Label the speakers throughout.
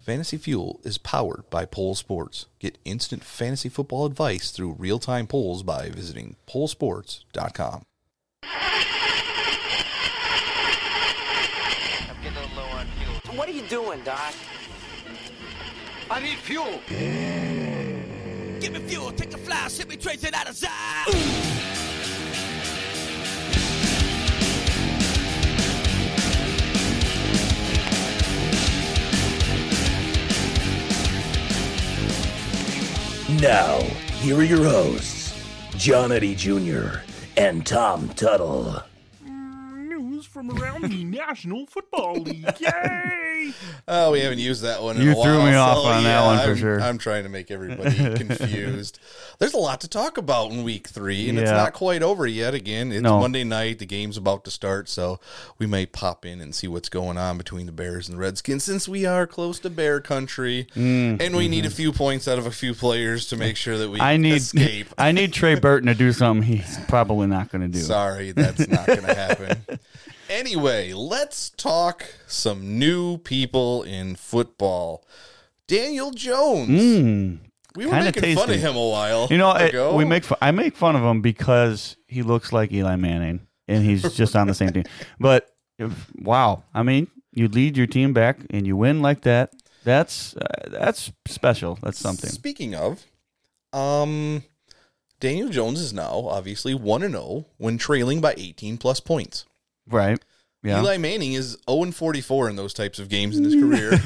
Speaker 1: Fantasy Fuel is powered by Pole Sports. Get instant fantasy football advice through real time polls by visiting polesports.com.
Speaker 2: I'm getting a little low on fuel.
Speaker 3: What are you doing, Doc?
Speaker 2: I need fuel.
Speaker 4: Give me fuel, take a fly, send me trace it out of sight.
Speaker 5: Now, here are your hosts, John Eddie Jr. and Tom Tuttle.
Speaker 6: Mm, news from around the National Football League. Yay!
Speaker 1: Oh, we haven't used that one. In
Speaker 7: You
Speaker 1: a
Speaker 7: threw
Speaker 1: while,
Speaker 7: me off
Speaker 1: so,
Speaker 7: on that one for
Speaker 1: I'm-
Speaker 7: sure.
Speaker 1: I'm trying to make everybody confused. There's a lot to talk about in week three, and it's not quite over yet. Again, it's
Speaker 7: No.
Speaker 1: Monday night. The game's about to start, so we may pop in and see what's going on between the Bears and the Redskins since we are close to Bear country,
Speaker 7: Mm,
Speaker 1: and we need a few points out of a few players to make sure that we
Speaker 7: mm-hmm. I need
Speaker 1: escape.
Speaker 7: I need Trey Burton to do something he's probably not going to do.
Speaker 1: Sorry, that's not going to happen. Anyway, let's talk some new people in football. Daniel Jones.
Speaker 7: Mm.
Speaker 1: we were making fun of him a while.
Speaker 7: You know, it, we make fun, I make fun of him because he looks like Eli Manning and he's just on the same team. But if, wow, I mean, you lead your team back and you win like that. That's uh, that's special. That's something.
Speaker 1: Speaking of, um, Daniel Jones is now obviously one and zero when trailing by eighteen plus points.
Speaker 7: Right. Yeah.
Speaker 1: Eli Manning is zero and forty four in those types of games in his career.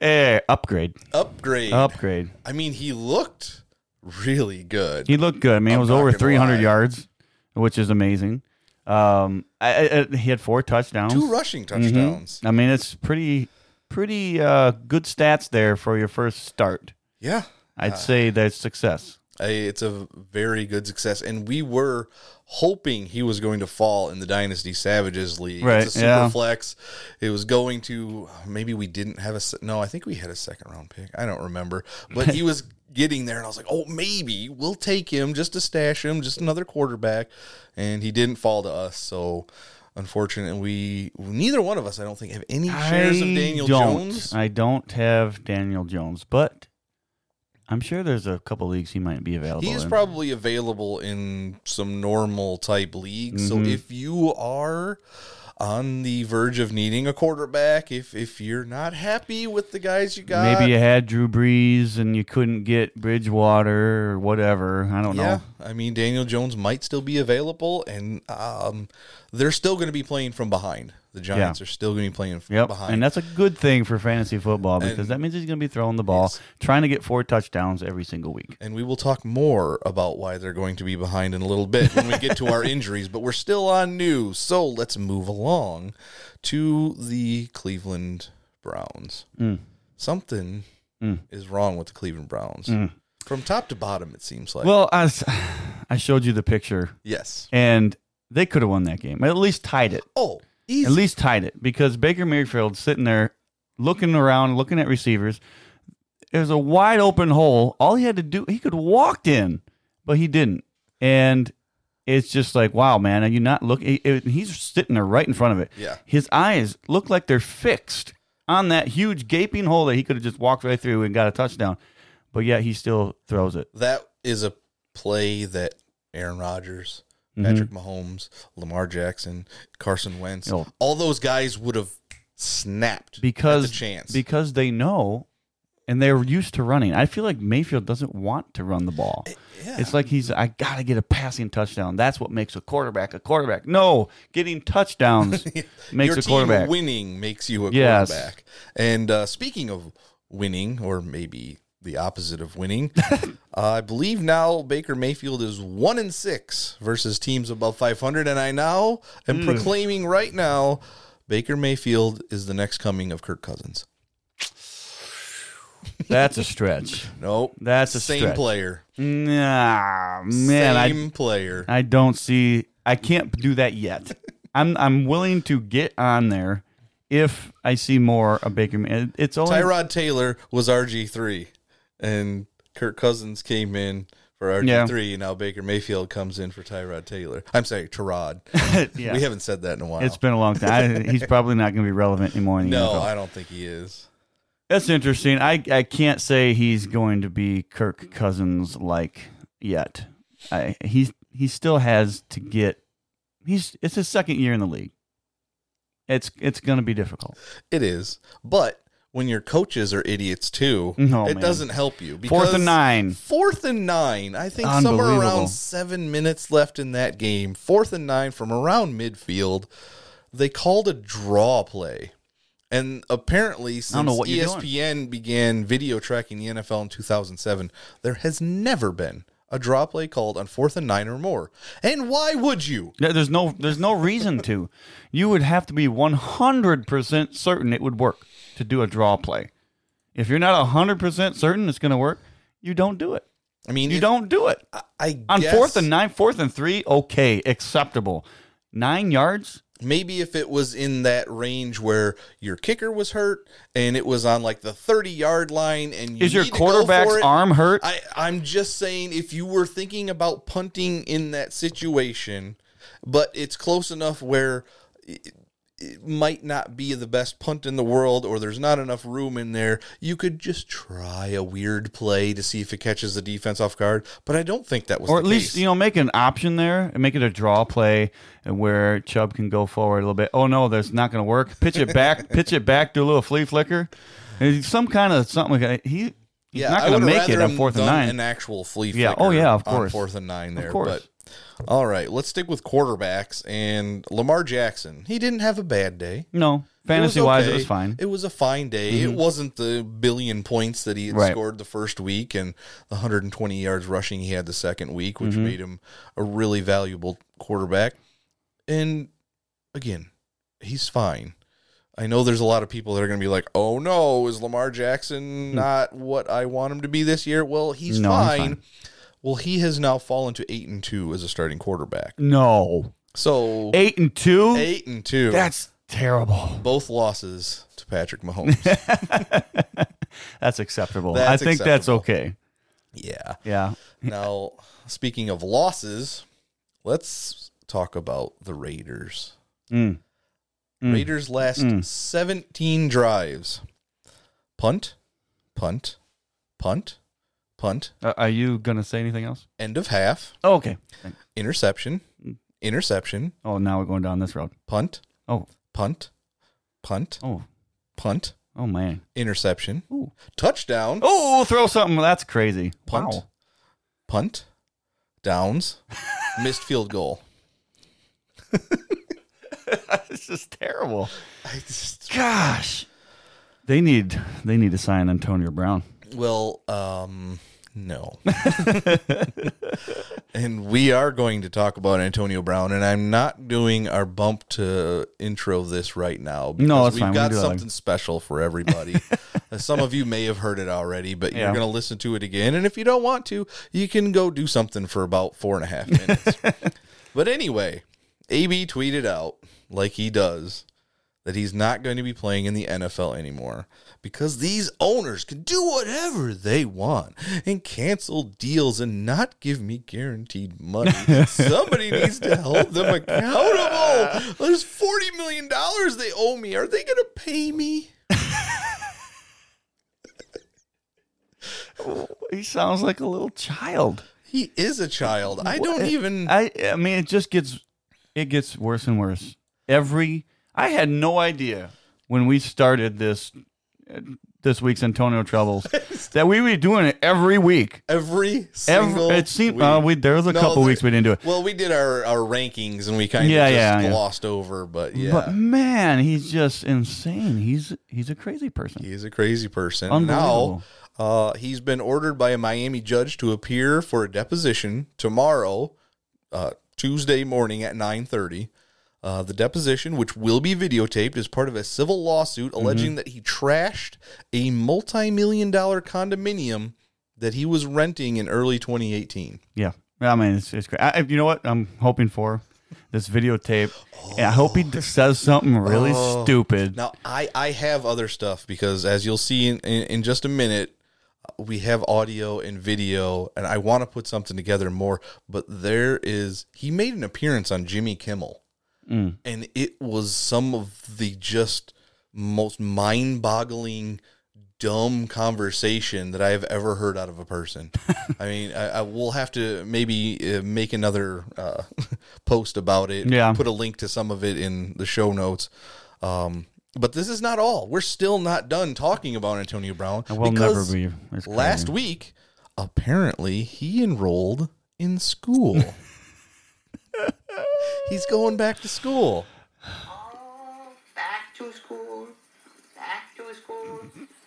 Speaker 7: Hey, upgrade.
Speaker 1: Upgrade.
Speaker 7: Upgrade.
Speaker 1: I mean, he looked really good.
Speaker 7: He looked good. I mean, it
Speaker 1: I'm
Speaker 7: was over 300
Speaker 1: lie.
Speaker 7: yards, which is amazing. Um, I, I, he had four touchdowns.
Speaker 1: Two rushing
Speaker 7: Mhm.
Speaker 1: touchdowns.
Speaker 7: I mean, it's pretty, pretty uh, good stats there for your first start.
Speaker 1: Yeah.
Speaker 7: I'd say that's success.
Speaker 1: I, it's a very good success, and we were hoping he was going to fall in the Dynasty Savages League.
Speaker 7: Right,
Speaker 1: It's a super
Speaker 7: yeah.
Speaker 1: flex. It was going to maybe we didn't have a no. I think we had a second round pick. I don't remember, but he was getting there, and I was like, oh, maybe we'll take him just to stash him, just another quarterback, and he didn't fall to us. So. Unfortunately, we neither one of us, I don't think, have any shares of Daniel. Jones.
Speaker 7: I don't have Daniel Jones, but I'm sure there's a couple leagues he might be available.
Speaker 1: He is
Speaker 7: in.
Speaker 1: probably available in some normal type leagues.
Speaker 7: Mhm.
Speaker 1: So if you are on the verge of needing a quarterback, if if you're not happy with the guys you got,
Speaker 7: Maybe you had Drew Brees and you couldn't get Bridgewater or whatever. I don't know.
Speaker 1: yeah,
Speaker 7: know.
Speaker 1: I mean Daniel Jones might still be available, and um, they're still going to be playing from behind. The Giants are still going to be playing
Speaker 7: Yep,
Speaker 1: behind.
Speaker 7: and that's a good thing for fantasy football because
Speaker 1: And-
Speaker 7: that means he's going to be throwing the ball, trying to get four touchdowns every single week.
Speaker 1: and we will talk more about why they're going to be behind in a little bit when we get to our injuries, but we're still on news. So let's move along to the Cleveland Browns.
Speaker 7: Mm.
Speaker 1: Something
Speaker 7: Mm.
Speaker 1: is wrong with the Cleveland Browns.
Speaker 7: Mm.
Speaker 1: From top to bottom, it seems like.
Speaker 7: Well, I, I showed you the picture,
Speaker 1: yes.
Speaker 7: and they could have won that game. At least tied it.
Speaker 1: Oh, easy.
Speaker 7: At least tied it because Baker Mayfield sitting there looking around, looking at receivers. There's a wide open hole. All he had to do, he could have walked in, but he didn't. And it's just like, wow, man, are you not looking? He's sitting there right in front of it.
Speaker 1: Yeah.
Speaker 7: His eyes look like they're fixed on that huge gaping hole that he could have just walked right through and got a touchdown. But yet he still throws it.
Speaker 1: that is a play that Aaron Rodgers,
Speaker 7: Mhm.
Speaker 1: Patrick Mahomes, Lamar Jackson, Carson Wentz,
Speaker 7: Oh.
Speaker 1: all those guys would have snapped
Speaker 7: because
Speaker 1: chance.
Speaker 7: because they know and they're used to running. I feel like Mayfield doesn't want to run the ball.
Speaker 1: yeah.
Speaker 7: It's like he's I got to get a passing touchdown. That's what makes a quarterback a quarterback. No, getting touchdowns makes
Speaker 1: Your
Speaker 7: a quarterback.
Speaker 1: Winning makes you a
Speaker 7: Yes.
Speaker 1: quarterback. And uh, speaking of winning, or maybe the opposite of winning, uh, I believe now Baker Mayfield is one in six versus teams above 500. And I now am proclaiming right now Baker Mayfield is the next coming of Kirk Cousins.
Speaker 7: That's a stretch.
Speaker 1: Nope.
Speaker 7: That's a
Speaker 1: same
Speaker 7: stretch.
Speaker 1: player.
Speaker 7: Nah, man,
Speaker 1: same player.
Speaker 7: I I don't see I can't do that yet. I'm I'm willing to get on there if I see more of Baker. It's only
Speaker 1: Tyrod Taylor was RG3, and Kirk Cousins came in for RG
Speaker 7: Yeah.
Speaker 1: three. Now Baker Mayfield comes in for Tyrod Taylor. I'm sorry, Tyrod.
Speaker 7: Yeah.
Speaker 1: We haven't said that in a while.
Speaker 7: It's been a long time. I, he's probably not going to be relevant anymore in the
Speaker 1: no,
Speaker 7: NFL.
Speaker 1: I don't think he is.
Speaker 7: That's interesting. I, I can't say he's going to be Kirk Cousins like yet. I, he's he still has to get. He's it's his second year in the league. It's it's going to be difficult.
Speaker 1: It is, but when your coaches are idiots too,
Speaker 7: Oh,
Speaker 1: it
Speaker 7: man.
Speaker 1: doesn't help you.
Speaker 7: Fourth and nine.
Speaker 1: Fourth and nine. I think somewhere around seven minutes left in that game. Fourth and nine from around midfield. They called a draw play. And apparently, since
Speaker 7: know what you're doing.
Speaker 1: ESPN began video tracking the NFL in 2007, there has never been a draw play called on fourth and nine or more. And why would you?
Speaker 7: There's no there's no reason to. You would have to be 100% certain it would work to do a draw play. If you're not 100% certain it's going to work, you don't do it.
Speaker 1: I mean,
Speaker 7: You
Speaker 1: if-
Speaker 7: don't do it.
Speaker 1: I
Speaker 7: On
Speaker 1: guess
Speaker 7: fourth and nine, fourth and three, okay, acceptable. Nine yards?
Speaker 1: maybe if it was in that range where your kicker was hurt and it was on like the 30 yard line and you
Speaker 7: Is your
Speaker 1: need to go
Speaker 7: quarterback's arm hurt?
Speaker 1: I, I'm just saying if you were thinking about punting in that situation, but it's close enough where it, it might not be the best punt in the world or there's not enough room in there, you could just try a weird play to see if it catches the defense off guard. But I don't think that was
Speaker 7: or at least
Speaker 1: case.
Speaker 7: you know make an option there and make it a draw play and where Chubb can go forward a little bit. Oh no, that's not going to work. Pitch it back, pitch it back, do a little flea flicker, and some kind of something. Like that. He he's
Speaker 1: yeah,
Speaker 7: not
Speaker 1: I
Speaker 7: going to
Speaker 1: would
Speaker 7: make it on fourth and nine.
Speaker 1: An actual flea
Speaker 7: Yeah, oh, yeah, of
Speaker 1: on
Speaker 7: course.
Speaker 1: fourth and nine there.
Speaker 7: course.
Speaker 1: But all right, let's stick with quarterbacks and Lamar Jackson. He didn't have a bad day.
Speaker 7: no, fantasy wise, it was fine. Mm-hmm.
Speaker 1: It was a fine day. It wasn't the billion points that he had
Speaker 7: Right.
Speaker 1: scored the first week and the 120 yards rushing he had the second week, which
Speaker 7: Mm-hmm.
Speaker 1: made him a really valuable quarterback. And again, he's fine. I know there's a lot of people that are going to be like, "Oh no, is Lamar Jackson not what I want him to be this year?" Well, he's
Speaker 7: Hmm. No, he's
Speaker 1: fine.
Speaker 7: fine.
Speaker 1: Well, he has now fallen to eight and two as a starting quarterback.
Speaker 7: no,
Speaker 1: So
Speaker 7: eight and two.
Speaker 1: eight and two.
Speaker 7: That's terrible.
Speaker 1: both losses to Patrick Mahomes.
Speaker 7: That's acceptable.
Speaker 1: That's
Speaker 7: I think that's
Speaker 1: acceptable.
Speaker 7: okay.
Speaker 1: yeah.
Speaker 7: Yeah.
Speaker 1: Now, speaking of losses, let's talk about the Raiders.
Speaker 7: Mm. Mm.
Speaker 1: Raiders last 17 drives. Punt, punt, punt, punt,
Speaker 7: Uh, are you gonna say anything else?
Speaker 1: end of half,
Speaker 7: Oh, okay.
Speaker 1: interception, interception,
Speaker 7: Oh, now we're going down this road.
Speaker 1: punt,
Speaker 7: Oh,
Speaker 1: punt, punt,
Speaker 7: oh,
Speaker 1: punt,
Speaker 7: oh man.
Speaker 1: interception,
Speaker 7: Ooh.
Speaker 1: touchdown,
Speaker 7: Oh, throw something. That's crazy.
Speaker 1: punt,
Speaker 7: Wow.
Speaker 1: punt, downs, missed field goal.
Speaker 7: This is terrible.
Speaker 1: Just,
Speaker 7: Gosh. They need they need to sign Antonio Brown.
Speaker 1: well, um, no. and we are going to talk about Antonio Brown, and I'm not doing our bump to intro this right now because
Speaker 7: No, it's
Speaker 1: we've
Speaker 7: fine.
Speaker 1: Got
Speaker 7: that
Speaker 1: something special for everybody. Uh, Some of you may have heard it already, but you're going to listen to it again. And if you don't want to, you can go do something for about four and a half minutes. but anyway, AB tweeted out, like he does, that he's not going to be playing in the NFL anymore because these owners can do whatever they want and cancel deals and not give me guaranteed money. Somebody needs to hold them accountable. There's $40 million they owe me. Are they going to pay me?
Speaker 7: He sounds like a little child.
Speaker 1: He is a child. I don't even.
Speaker 7: I I mean it just gets it gets worse and worse. Every I had no idea when we started this this week's Antonio Troubles that we would be doing it every week.
Speaker 1: Every single.
Speaker 7: Every, it seemed
Speaker 1: week.
Speaker 7: uh, we there was a
Speaker 1: No,
Speaker 7: couple
Speaker 1: there-
Speaker 7: weeks we didn't do it.
Speaker 1: Well, we did our, our rankings and we kind of
Speaker 7: Yeah,
Speaker 1: just
Speaker 7: yeah, yeah.
Speaker 1: glossed over, but yeah.
Speaker 7: But man, he's just insane. He's he's a crazy person.
Speaker 1: He is a crazy person. Now, uh, he's been ordered by a Miami judge to appear for a deposition tomorrow, uh, Tuesday morning at nine thirty. Uh, the deposition, which will be videotaped, is part of a civil lawsuit
Speaker 7: Mm-hmm.
Speaker 1: alleging that he trashed a multi-million dollar condominium that he was renting in early 2018.
Speaker 7: Yeah, I mean it's it's great. I, you know what I'm hoping for this videotape. And I hope he says something really
Speaker 1: Oh.
Speaker 7: stupid.
Speaker 1: Now, I, I have other stuff because, as you'll see in, in, in just a minute, we have audio and video, and I want to put something together more. But there is, he made an appearance on Jimmy Kimmel, and it was some of the just most mind boggling, dumb conversation that I have ever heard out of a person. I mean, I, I will have to maybe uh, make another uh, post about it.
Speaker 7: Yeah.
Speaker 1: Put a link to some of it in the show notes. Um, but this is not all. We're still not done talking about Antonio Brown.
Speaker 7: I will never be.
Speaker 1: Last week, apparently, he enrolled in school. He's going back to school.
Speaker 3: Oh, back to school, back to school,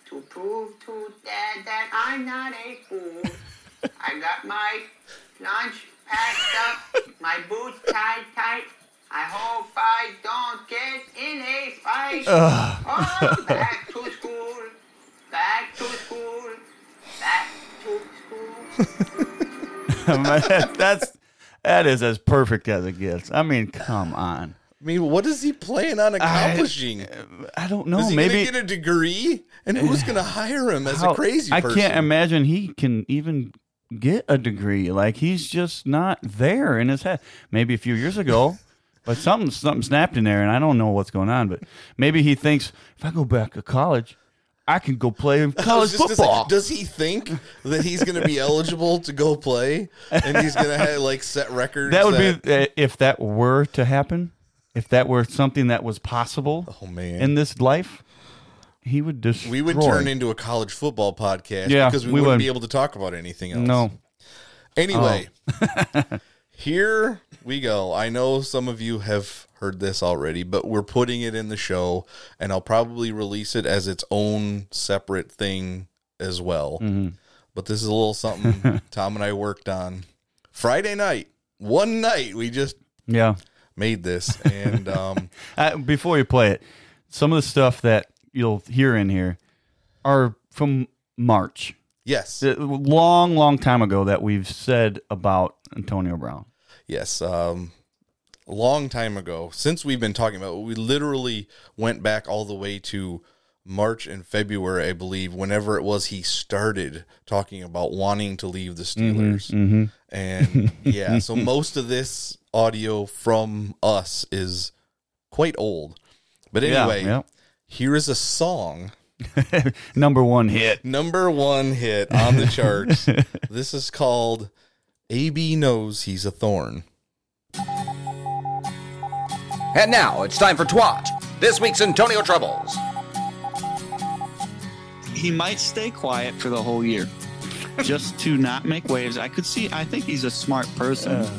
Speaker 3: to prove to dad that I'm not a fool. I got my lunch packed up, my boots tied tight. I hope I don't get in a fight. Oh, back to school, back to school, back to school.
Speaker 7: That's that is as perfect as it gets. I mean, come on.
Speaker 1: I mean, what is he planning on accomplishing?
Speaker 7: I don't know.
Speaker 1: is he
Speaker 7: maybe
Speaker 1: going to get a degree? And who's going to hire him as
Speaker 7: how-
Speaker 1: a crazy
Speaker 7: I can't imagine he can even get a degree. Like he's just not there in his head. Maybe a few years ago, but something something snapped in there, and I don't know what's going on. But maybe he thinks if I go back to college, I can go play college
Speaker 1: gonna say,
Speaker 7: football.
Speaker 1: does he think that he's going to be eligible to go play and he's going to like set records?
Speaker 7: that would be uh, if that were to happen. If that were something that was possible
Speaker 1: Oh man,
Speaker 7: in this life, he would destroy.
Speaker 1: we would turn into a college football podcast
Speaker 7: Yeah,
Speaker 1: because we,
Speaker 7: we
Speaker 1: wouldn't
Speaker 7: would.
Speaker 1: be able to talk about anything else.
Speaker 7: no.
Speaker 1: Anyway,
Speaker 7: Oh.
Speaker 1: here we go. I know some of you have heard this already, but we're putting it in the show, and I'll probably release it as its own separate thing as well.
Speaker 7: Mm-hmm.
Speaker 1: But this is a little something Tom and I worked on Friday night. One night, we just
Speaker 7: Yeah.
Speaker 1: made this, and um,
Speaker 7: Uh, before you play it, some of the stuff that you'll hear in here are from March.
Speaker 1: yes,
Speaker 7: A long, long time ago that we've said about Antonio Brown.
Speaker 1: Yes, um, long time ago, since we've been talking about, we literally went back all the way to March and February, I believe, whenever it was he started talking about wanting to leave the mm-hmm, Steelers. Mm-hmm. And yeah, so most of this audio from us is quite old. But
Speaker 7: Yeah,
Speaker 1: anyway,
Speaker 7: yeah.
Speaker 1: here is a song,
Speaker 7: Number one hit.
Speaker 1: number one hit on the charts. this is called AB Knows He's a Thorn.
Speaker 8: And now it's time for Twat, this week's Antonio Troubles.
Speaker 9: he might stay quiet for the whole year just to not make waves. I could see, I think he's a smart person. Uh.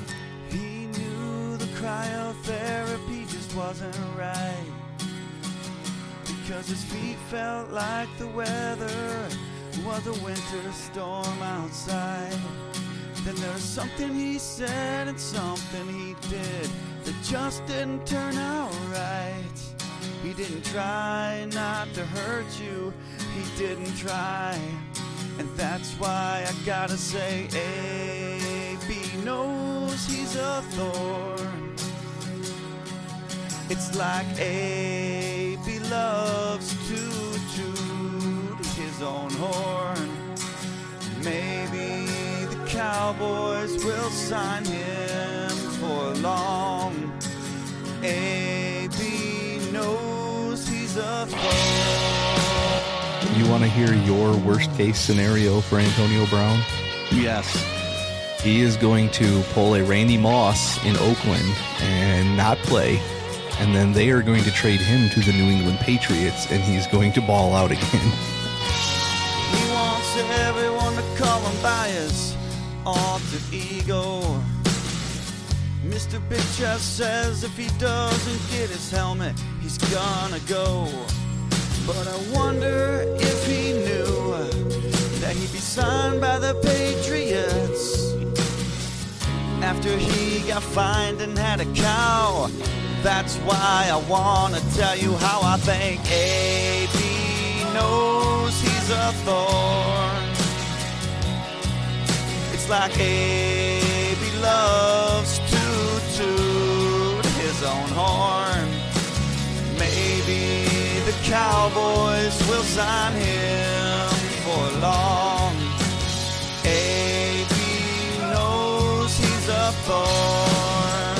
Speaker 4: He knew the cryotherapy just wasn't right. Because his feet felt like the weather was a winter storm outside. Then there's something he said and something he did that just didn't turn out right. He didn't try not to hurt you, he didn't try. And that's why I gotta say, AB knows he's a thorn. It's like AB loves to toot his own horn. Maybe the Cowboys will sign him for long. AB knows he's a.
Speaker 1: You want to hear your worst case scenario for Antonio Brown?
Speaker 9: Yes.
Speaker 1: He is going to pull a Randy Moss in Oakland and not play. And then they are going to trade him to the New England Patriots and he's going to ball out again.
Speaker 4: He wants everyone to call him by his alter ego. Mr. Big Chest says if he doesn't get his helmet, he's gonna go. But I wonder if he knew that he'd be signed by the Patriots after he got fined and had a cow. That's why I wanna tell you how I think AB knows he's a thorn. It's like AB loves toot his own horn. Maybe the Cowboys will sign him for long. AB knows he's a thorn.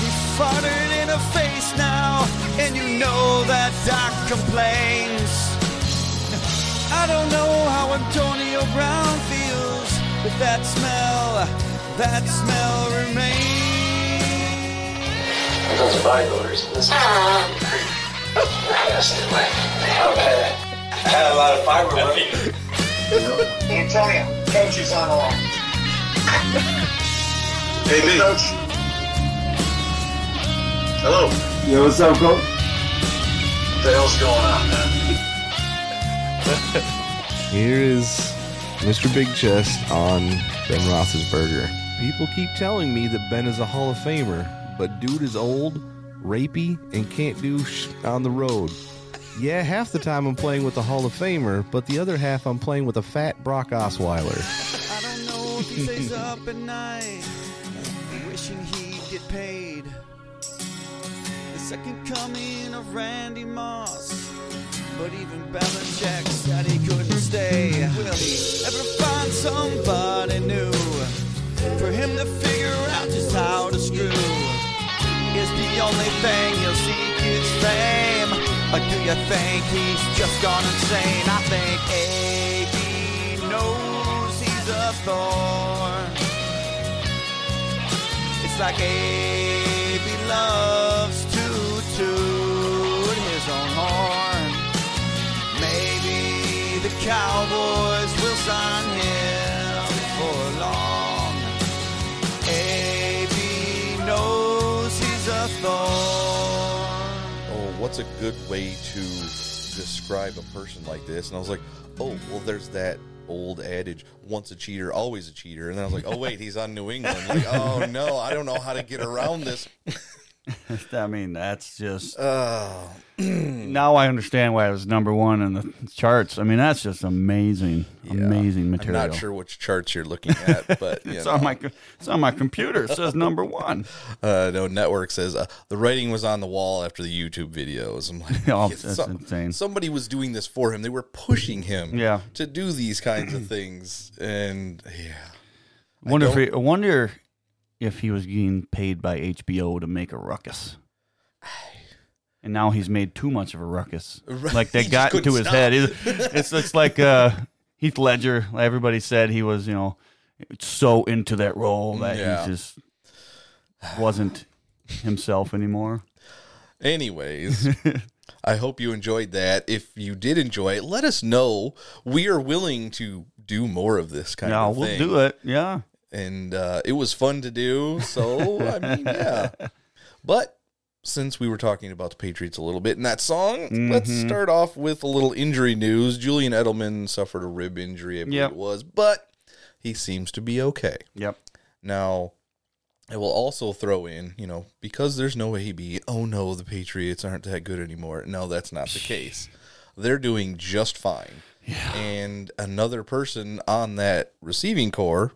Speaker 4: He fluttered in a face now, and you know that Doc complains. I don't know how Antonio Brown feels with that smell that smell remains.
Speaker 10: Those bodybuilders in this Yes, like, uh-huh. okay. Had a lot of fiber, bro.
Speaker 3: Antonio, coach is on the line.
Speaker 10: Hey, B.
Speaker 3: Coach,
Speaker 10: Hello.
Speaker 11: Yo, what's up, coach?
Speaker 10: What the hell's going on, man?
Speaker 12: Here is Mr. Big Chest on Ben Roethlisberger. People keep telling me that Ben is a Hall of Famer, but dude is old, rapey, and can't do sh- on the road. Yeah, half the time I'm playing with a Hall of Famer, but the other half I'm playing with a fat Brock Osweiler.
Speaker 4: I don't know if he stays up at night, wishing he'd get paid. The second coming of Randy Moss, but even Belichick said he couldn't stay. Will he ever find somebody new for him to figure out just how to screw? Is the only thing he'll seek is fame, or do you think he's just gone insane? I think AB knows he's a thorn. It's like AB loves to toot his own horn. Maybe the Cowboys will sign
Speaker 1: what's a good way to describe a person like this? And I was like, oh, well, there's that old adage, once a cheater, always a cheater. And then I was like, oh, wait, he's on New England. Like, oh, no, I don't know how to get around this.
Speaker 7: I mean, that's just.
Speaker 1: Oh.
Speaker 7: now I understand why it was number one in the charts. I mean, that's just amazing, amazing material.
Speaker 1: I'm not sure which charts you're looking at, but you
Speaker 7: it's
Speaker 1: know.
Speaker 7: on my it's on my computer. It says number one.
Speaker 1: Uh, no, network says uh, the writing was on the wall after the YouTube videos. I'm like,
Speaker 7: Oh,
Speaker 1: yeah,
Speaker 7: that's insane.
Speaker 1: Somebody was doing this for him. They were pushing him,
Speaker 7: Yeah.
Speaker 1: to do these kinds of things, and yeah, I
Speaker 7: Wonder if he, I wonder if he was getting paid by HBO to make a ruckus. And now he's made too much of a ruckus.
Speaker 1: Right.
Speaker 7: Like they got into his
Speaker 1: stop.
Speaker 7: head. It's, it's it's like uh, Heath Ledger. Everybody said he was, you know, so into that role that
Speaker 1: Yeah.
Speaker 7: he just wasn't himself anymore.
Speaker 1: Anyways, I hope you enjoyed that. If you did enjoy it, let us know. We are willing to do more of this kind
Speaker 7: yeah,
Speaker 1: of thing.
Speaker 7: Yeah, we'll do it. Yeah.
Speaker 1: And uh, it was fun to do. So, I mean, yeah. But since we were talking about the Patriots a little bit in that song, let's
Speaker 7: Mhm.
Speaker 1: start off with a little injury news. Julian Edelman suffered a rib injury, I believe
Speaker 7: Yep.
Speaker 1: it was, but he seems to be okay.
Speaker 7: Yep.
Speaker 1: Now, I will also throw in, you know, because there's no AB, oh no, the Patriots aren't that good anymore. No, that's not the case. They're doing just fine. Yeah. And another person on that receiving corps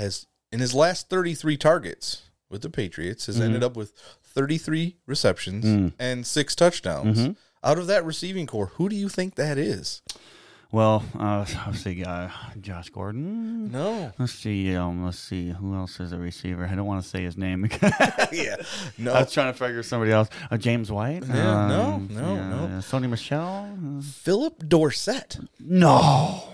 Speaker 1: has, in his last 33 targets with the Patriots, has ended
Speaker 7: Mhm.
Speaker 1: up with 33 receptions
Speaker 7: Mm.
Speaker 1: and six touchdowns.
Speaker 7: Mhm.
Speaker 1: Out of that receiving corps, who do you think that is?
Speaker 7: Well, uh, let's see, uh, Josh Gordon.
Speaker 1: No.
Speaker 7: Let's see. Um, let's see. Who else is a receiver? I don't want to say his name.
Speaker 1: yeah. No.
Speaker 7: I was trying to figure somebody else. Uh, James White.
Speaker 1: Yeah, no,
Speaker 7: Um,
Speaker 1: no,
Speaker 7: yeah,
Speaker 1: no.
Speaker 7: yeah, Sony Michel. Uh,
Speaker 1: Phillip Dorsett.
Speaker 7: No.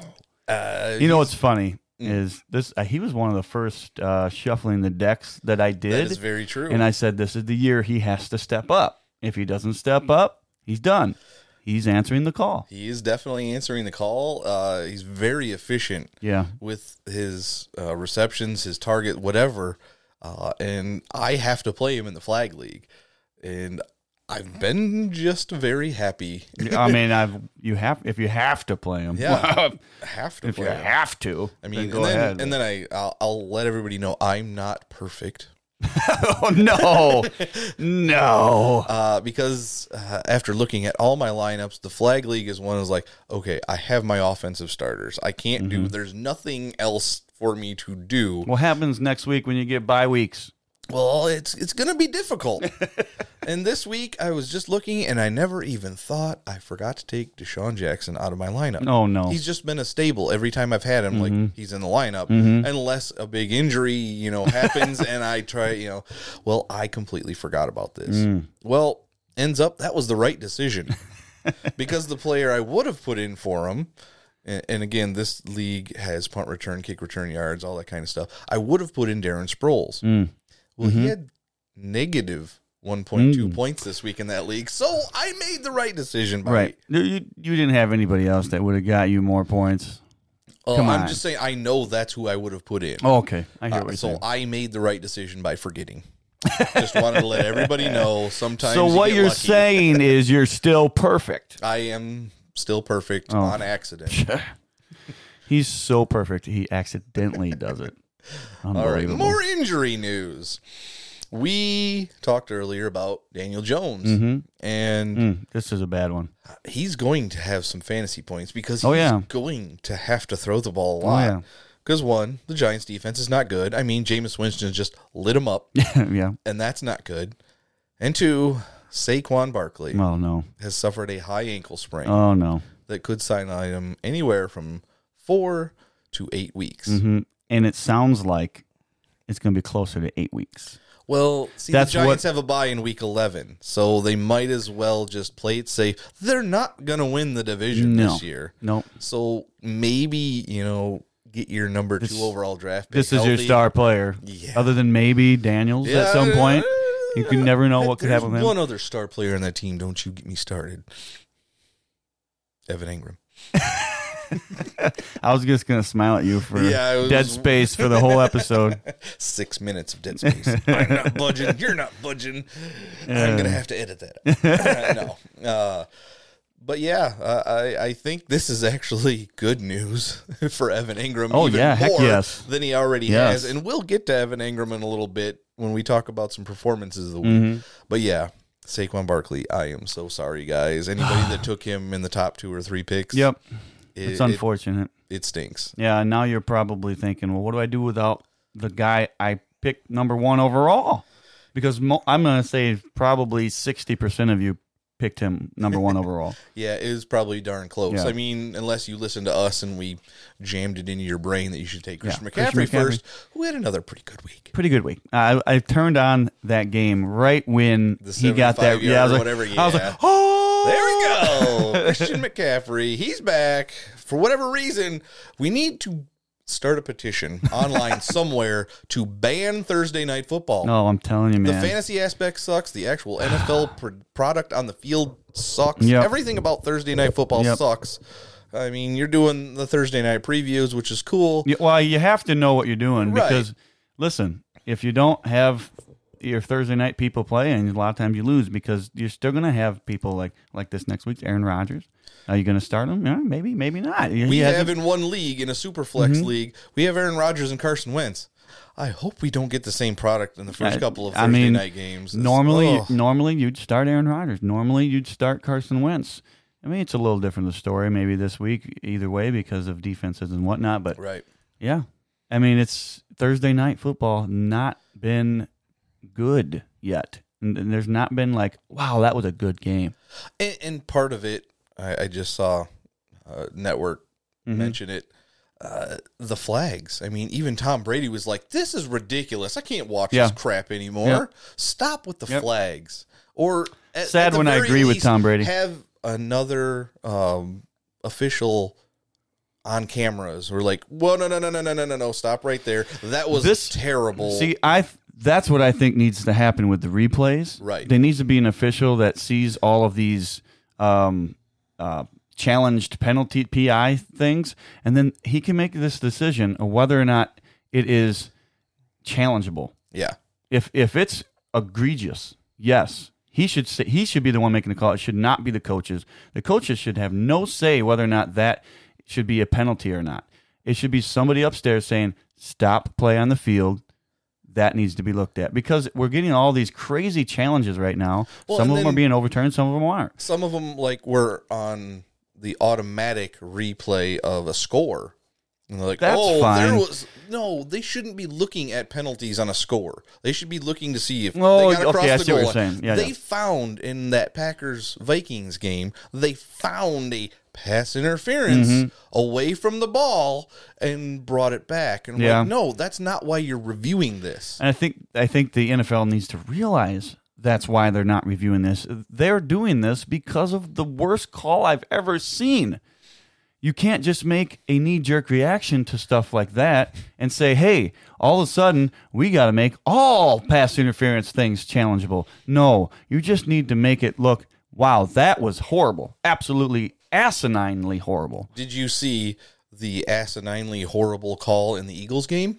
Speaker 1: Uh,
Speaker 7: You know what's funny
Speaker 1: Mm.
Speaker 7: is this? Uh, he was one of the first uh, shuffling the decks that I did.
Speaker 1: That is very true.
Speaker 7: And I said, this is the year he has to step up. If he doesn't step up, he's done. He's answering the call.
Speaker 1: He is definitely answering the call. Uh, he's very efficient.
Speaker 7: Yeah.
Speaker 1: With his uh, receptions, his target, whatever. Uh, and I have to play him in the flag league, and I've been just very happy.
Speaker 7: I mean, I've you have if you have to play them,
Speaker 1: Yeah, have to
Speaker 7: if
Speaker 1: play
Speaker 7: you
Speaker 1: him.
Speaker 7: have to.
Speaker 1: I mean,
Speaker 7: then go
Speaker 1: and then,
Speaker 7: ahead.
Speaker 1: and then I I'll, I'll let everybody know I'm not perfect.
Speaker 7: oh no, no.
Speaker 1: Uh, because uh, after looking at all my lineups, the flag league is one is like, okay, I have my offensive starters. I can't
Speaker 7: Mm-hmm.
Speaker 1: do. There's nothing else for me to do.
Speaker 7: What happens next week when you get bye weeks?
Speaker 1: Well, it's it's going to be difficult. and this week I was just looking and I never even thought I forgot to take DeSean Jackson out of my lineup.
Speaker 7: Oh, no.
Speaker 1: He's just been a stable every time I've had him
Speaker 7: Mhm.
Speaker 1: like he's in the lineup
Speaker 7: Mhm.
Speaker 1: unless a big injury, you know, happens and I try, you know, well, I completely forgot about this.
Speaker 7: Mm.
Speaker 1: Well, ends up that was the right decision. because the player I would have put in for him and, and again, this league has punt return, kick return yards, all that kind of stuff. I would have put in Darren Sproles.
Speaker 7: Mm.
Speaker 1: Well,
Speaker 7: Mhm.
Speaker 1: he had negative 1.2
Speaker 7: Mm.
Speaker 1: points this week in that league. So I made the right decision by
Speaker 7: Right. You, you you didn't have anybody else that would have got you more points.
Speaker 1: Oh,
Speaker 7: Come
Speaker 1: I'm just saying I know that's who I would have put in.
Speaker 7: Oh, okay. I hear
Speaker 1: Uh,
Speaker 7: what you're
Speaker 1: so
Speaker 7: saying.
Speaker 1: I made the right decision by forgetting. just wanted to let everybody know sometimes
Speaker 7: So
Speaker 1: you
Speaker 7: what you're
Speaker 1: lucky.
Speaker 7: saying is you're still perfect.
Speaker 1: I am still perfect
Speaker 7: Oh.
Speaker 1: on accident.
Speaker 7: He's so perfect. He accidentally does it.
Speaker 1: All right, more injury news. We talked earlier about Daniel Jones,
Speaker 7: Mhm.
Speaker 1: and
Speaker 7: Mm, this is a bad one.
Speaker 1: he's going to have some fantasy points because he's
Speaker 7: Oh, yeah.
Speaker 1: going to have to throw the ball a
Speaker 7: Oh,
Speaker 1: lot.
Speaker 7: yeah.
Speaker 1: Because one, the Giants' defense is not good. I mean, Jameis Winston just lit him up,
Speaker 7: yeah.
Speaker 1: and that's not good. And two, Saquon Barkley
Speaker 7: Oh no.
Speaker 1: has suffered a high ankle sprain
Speaker 7: Oh no.
Speaker 1: that could sideline him anywhere from four to eight weeks.
Speaker 7: hmm And it sounds like it's going to be closer to eight weeks.
Speaker 1: Well, see,
Speaker 7: That's
Speaker 1: the Giants
Speaker 7: what-
Speaker 1: have a bye in week 11, so they might as well just play it safe. They're not going to win the division
Speaker 7: No.
Speaker 1: this year.
Speaker 7: Nope.
Speaker 1: So maybe, you know, get your number two overall draft pick.
Speaker 7: This is your star player.
Speaker 1: Yeah.
Speaker 7: Other than maybe Daniels at some point. You can never know what could
Speaker 1: There's
Speaker 7: happen with him.
Speaker 1: one other star player on that team. Don't you get me started. Evan Engram.
Speaker 7: I was just going to smile at you for
Speaker 1: Yeah, was-
Speaker 7: dead space for the whole episode.
Speaker 1: Six minutes of dead space. I'm not budging. You're not budging. I'm gonna have to edit that. no, uh, but yeah, uh, I I think this is actually good news for Evan Engram.
Speaker 7: Oh,
Speaker 1: even
Speaker 7: yeah, heck
Speaker 1: more
Speaker 7: yes.
Speaker 1: than he already
Speaker 7: Yes.
Speaker 1: has, and we'll get to Evan Engram in a little bit when we talk about some performances of the week.
Speaker 7: Mhm.
Speaker 1: But yeah. Saquon Barkley, I am so sorry, guys. Anybody that took him in the top two or three picks,
Speaker 7: Yep.
Speaker 1: It-
Speaker 7: It's unfortunate.
Speaker 1: It, stinks.
Speaker 7: Yeah, and now you're probably thinking, well, what do I do without the guy I picked number one overall? Because mo- I'm going to say probably 60% of you picked him number one overall.
Speaker 1: Yeah, it was probably darn close.
Speaker 7: Yeah.
Speaker 1: I mean, unless you listen to us and we jammed it into your brain that you should take Christian
Speaker 7: Yeah,
Speaker 1: McCaffrey,
Speaker 7: Christian McCaffrey.
Speaker 1: first, who had another pretty good week.
Speaker 7: Pretty good week. I, I turned on that game right when
Speaker 1: The
Speaker 7: he got that. Yeah, I was like,
Speaker 1: whatever,
Speaker 7: I was like, oh,
Speaker 1: There we go. Christian McCaffrey, he's back. For whatever reason, we need to start a petition online somewhere to ban Thursday night football.
Speaker 7: No, I'm telling you, man.
Speaker 1: The fantasy aspect sucks. The actual NFL pr- product on the field sucks.
Speaker 7: Yep.
Speaker 1: Everything about Thursday night football
Speaker 7: Yep.
Speaker 1: sucks. I mean, you're doing the Thursday night previews, which is cool.
Speaker 7: Yeah, well, you have to know what you're doing
Speaker 1: Right.
Speaker 7: because, listen, if you don't have your Thursday night people playing, a lot of times you lose because you're still going to have people like like this next week's Aaron Rodgers. Are you going to start him? Yeah, maybe, maybe not. He
Speaker 1: We have in one league, in a super flex
Speaker 7: Mhm.
Speaker 1: league, we have Aaron Rodgers and Carson Wentz. I hope we don't get the same product in the first
Speaker 7: I-
Speaker 1: couple of Thursday
Speaker 7: I mean,
Speaker 1: night games. It's-
Speaker 7: Normally, normally you'd start Aaron Rodgers. Normally you'd start Carson Wentz. I mean, it's a little different the story maybe this week either way because of defenses and whatnot. But
Speaker 1: right.
Speaker 7: yeah, I mean it's Thursday night football not been good yet, and, and there's not been like wow that was a good game.
Speaker 1: And, and part of it, I, I just saw uh, network
Speaker 7: Mhm.
Speaker 1: mention it. Uh, the flags. I mean, even Tom Brady was like, "This is ridiculous. I can't watch
Speaker 7: Yeah.
Speaker 1: this crap anymore.
Speaker 7: Yep.
Speaker 1: Stop with the
Speaker 7: Yep.
Speaker 1: flags." Or at,
Speaker 7: Sad
Speaker 1: at
Speaker 7: when I agree with Tom Brady.
Speaker 1: Have another um, official on cameras. We're like, "Whoa, no, no, no, no, no, no, no, no! Stop right there. That was
Speaker 7: This-
Speaker 1: terrible."
Speaker 7: See, I that's what I think needs to happen with the replays.
Speaker 1: Right.
Speaker 7: There needs to be an official that sees all of these um, uh, challenged penalty PI things, and then he can make this decision of whether or not it is challengeable.
Speaker 1: yeah.
Speaker 7: If if it's egregious, yes, he should say, he should be the one making the call. It should not be the coaches. The coaches should have no say whether or not that should be a penalty or not. It should be somebody upstairs saying, "Stop play on the field." That needs to be looked at because we're getting all these crazy challenges right now.
Speaker 1: Well,
Speaker 7: some of them are being overturned, some of them aren't.
Speaker 1: Some of them like were on the automatic replay of a score, And they're like,
Speaker 7: That's
Speaker 1: oh, there was no. They shouldn't be looking at penalties on a score. They should be looking to see if
Speaker 7: Oh,
Speaker 1: they got across
Speaker 7: okay,
Speaker 1: the goal line.
Speaker 7: Yeah,
Speaker 1: they
Speaker 7: yeah.
Speaker 1: found in that Packers Vikings game, they found a pass interference
Speaker 7: Mhm.
Speaker 1: away from the ball and brought it back. And
Speaker 7: Yeah.
Speaker 1: like, no, that's not why you're reviewing this.
Speaker 7: And I think I think the NFL needs to realize that's why they're not reviewing this. They're doing this because of the worst call I've ever seen. You can't just make a knee jerk reaction to stuff like that and say, hey, all of a sudden we got to make all pass interference things challengeable. No, you just need to make it look, wow, that was horrible. Absolutely asininely horrible.
Speaker 1: Did you see the asininely horrible call in the Eagles game?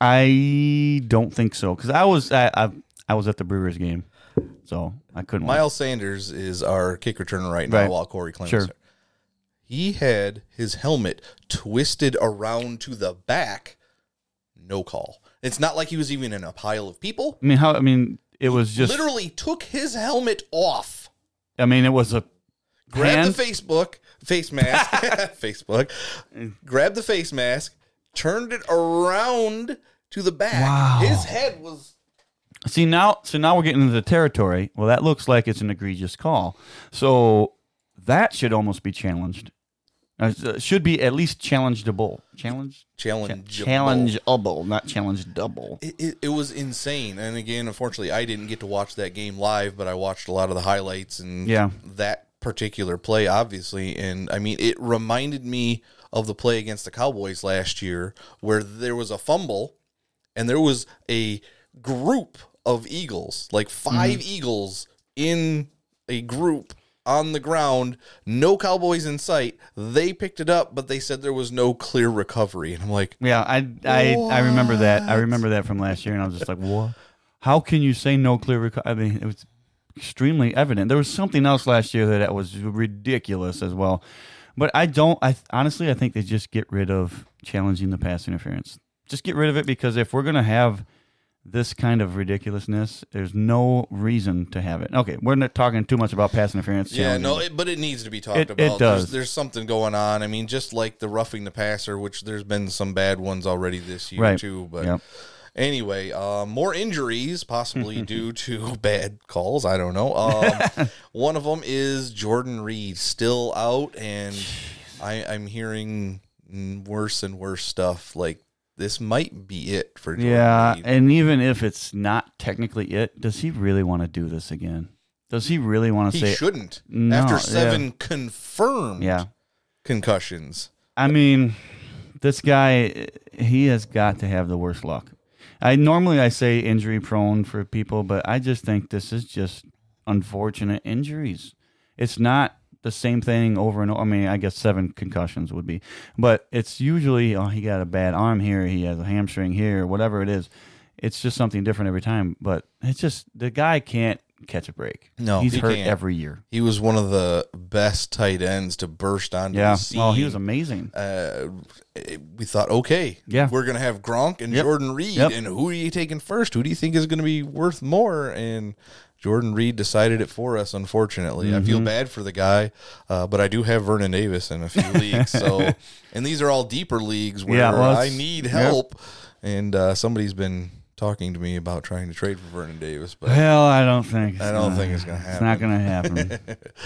Speaker 7: I don't think so because I was I, I I was at the Brewers game, so I couldn't.
Speaker 1: Miles Sanders is our kick returner right now
Speaker 7: Right.
Speaker 1: while Corey Clement.
Speaker 7: Sure.
Speaker 1: He had his helmet twisted around to the back. No call. It's not like he was even in a pile of people.
Speaker 7: I mean, how? I mean, it was just.
Speaker 1: Literally took his helmet off,
Speaker 7: I mean, it was a
Speaker 1: grabbed
Speaker 7: hand.
Speaker 1: the Facebook face mask, Facebook, grab the face mask, turned it around to the back.
Speaker 7: Wow.
Speaker 1: His head was
Speaker 7: See now, so now we're getting into the territory. Well, that looks like it's an egregious call. So that should almost be challenged. Uh, should be at least challengeable. Challenge.
Speaker 1: Challengeable.
Speaker 7: Challengeable, not challenge double.
Speaker 1: It, it, it was insane. And again, unfortunately, I didn't get to watch that game live, but I watched a lot of the highlights and
Speaker 7: Yeah.
Speaker 1: that particular play, obviously. And I mean, it reminded me of the play against the Cowboys last year where there was a fumble and there was a group of Eagles, like 5
Speaker 7: Mm-hmm.
Speaker 1: Eagles in a group on the ground, no Cowboys in sight. They picked it up, but they said there was no clear recovery. And I'm like,
Speaker 7: Yeah, I I I remember that. I remember that from last year, and I was just like, "What? How can you say no clear?" recovery? I mean, it was extremely evident. There was something else last year that, was ridiculous as well. But I don't. I honestly, I think they just get rid of challenging the pass interference. Just get rid of it because if we're gonna have this kind of ridiculousness, there's no reason to have it. Okay, we're not talking too much about pass interference.
Speaker 1: Yeah, no, it, but it needs to be talked
Speaker 7: It- it
Speaker 1: about.
Speaker 7: does.
Speaker 1: There's, there's something going on. I mean, just like the roughing the passer, which there's been some bad ones already this year
Speaker 7: Right.
Speaker 1: too. But
Speaker 7: Yep.
Speaker 1: Anyway, uh, more injuries possibly due to bad calls. I don't know. Um, one of them is Jordan Reed still out, and I, I'm hearing worse and worse stuff. Like this might be it for Jordan
Speaker 7: Yeah,
Speaker 1: Reed.
Speaker 7: and even if it's not technically it, does he really want to do this again? Does he really want to
Speaker 1: He
Speaker 7: say
Speaker 1: shouldn't.
Speaker 7: No,
Speaker 1: After
Speaker 7: yeah.
Speaker 1: seven confirmed
Speaker 7: Yeah.
Speaker 1: concussions.
Speaker 7: I mean, this guy, he has got to have the worst luck. I normally I say injury prone for people, but I just think this is just unfortunate injuries. It's not the same thing over and over. I mean, I guess seven concussions would be, but it's usually oh he got a bad arm here, he has a hamstring here, whatever it is. It's just something different every time. But it's just the guy can't catch a break.
Speaker 1: No,
Speaker 7: he's
Speaker 1: he
Speaker 7: hurt
Speaker 1: can't.
Speaker 7: every year.
Speaker 1: He was one of the best tight ends to burst onto
Speaker 7: Yeah.
Speaker 1: the scene.
Speaker 7: Well, he was amazing.
Speaker 1: Uh, we thought, okay,
Speaker 7: Yeah.
Speaker 1: we're gonna have Gronk and
Speaker 7: Yep.
Speaker 1: Jordan Reed,
Speaker 7: Yep.
Speaker 1: and who are you taking first? Who do you think is going to be worth more? And Jordan Reed decided it for us. Unfortunately, I feel
Speaker 7: Mhm.
Speaker 1: bad for the guy, uh, but I do have Vernon Davis in a few leagues. So, and these are all deeper leagues where
Speaker 7: Yeah, well,
Speaker 1: I need
Speaker 7: yep.
Speaker 1: help. And uh, somebody's been talking to me about trying to trade for Vernon Davis, but
Speaker 7: Well, I don't think.
Speaker 1: I don't think it's going to happen.
Speaker 7: It's not going to happen.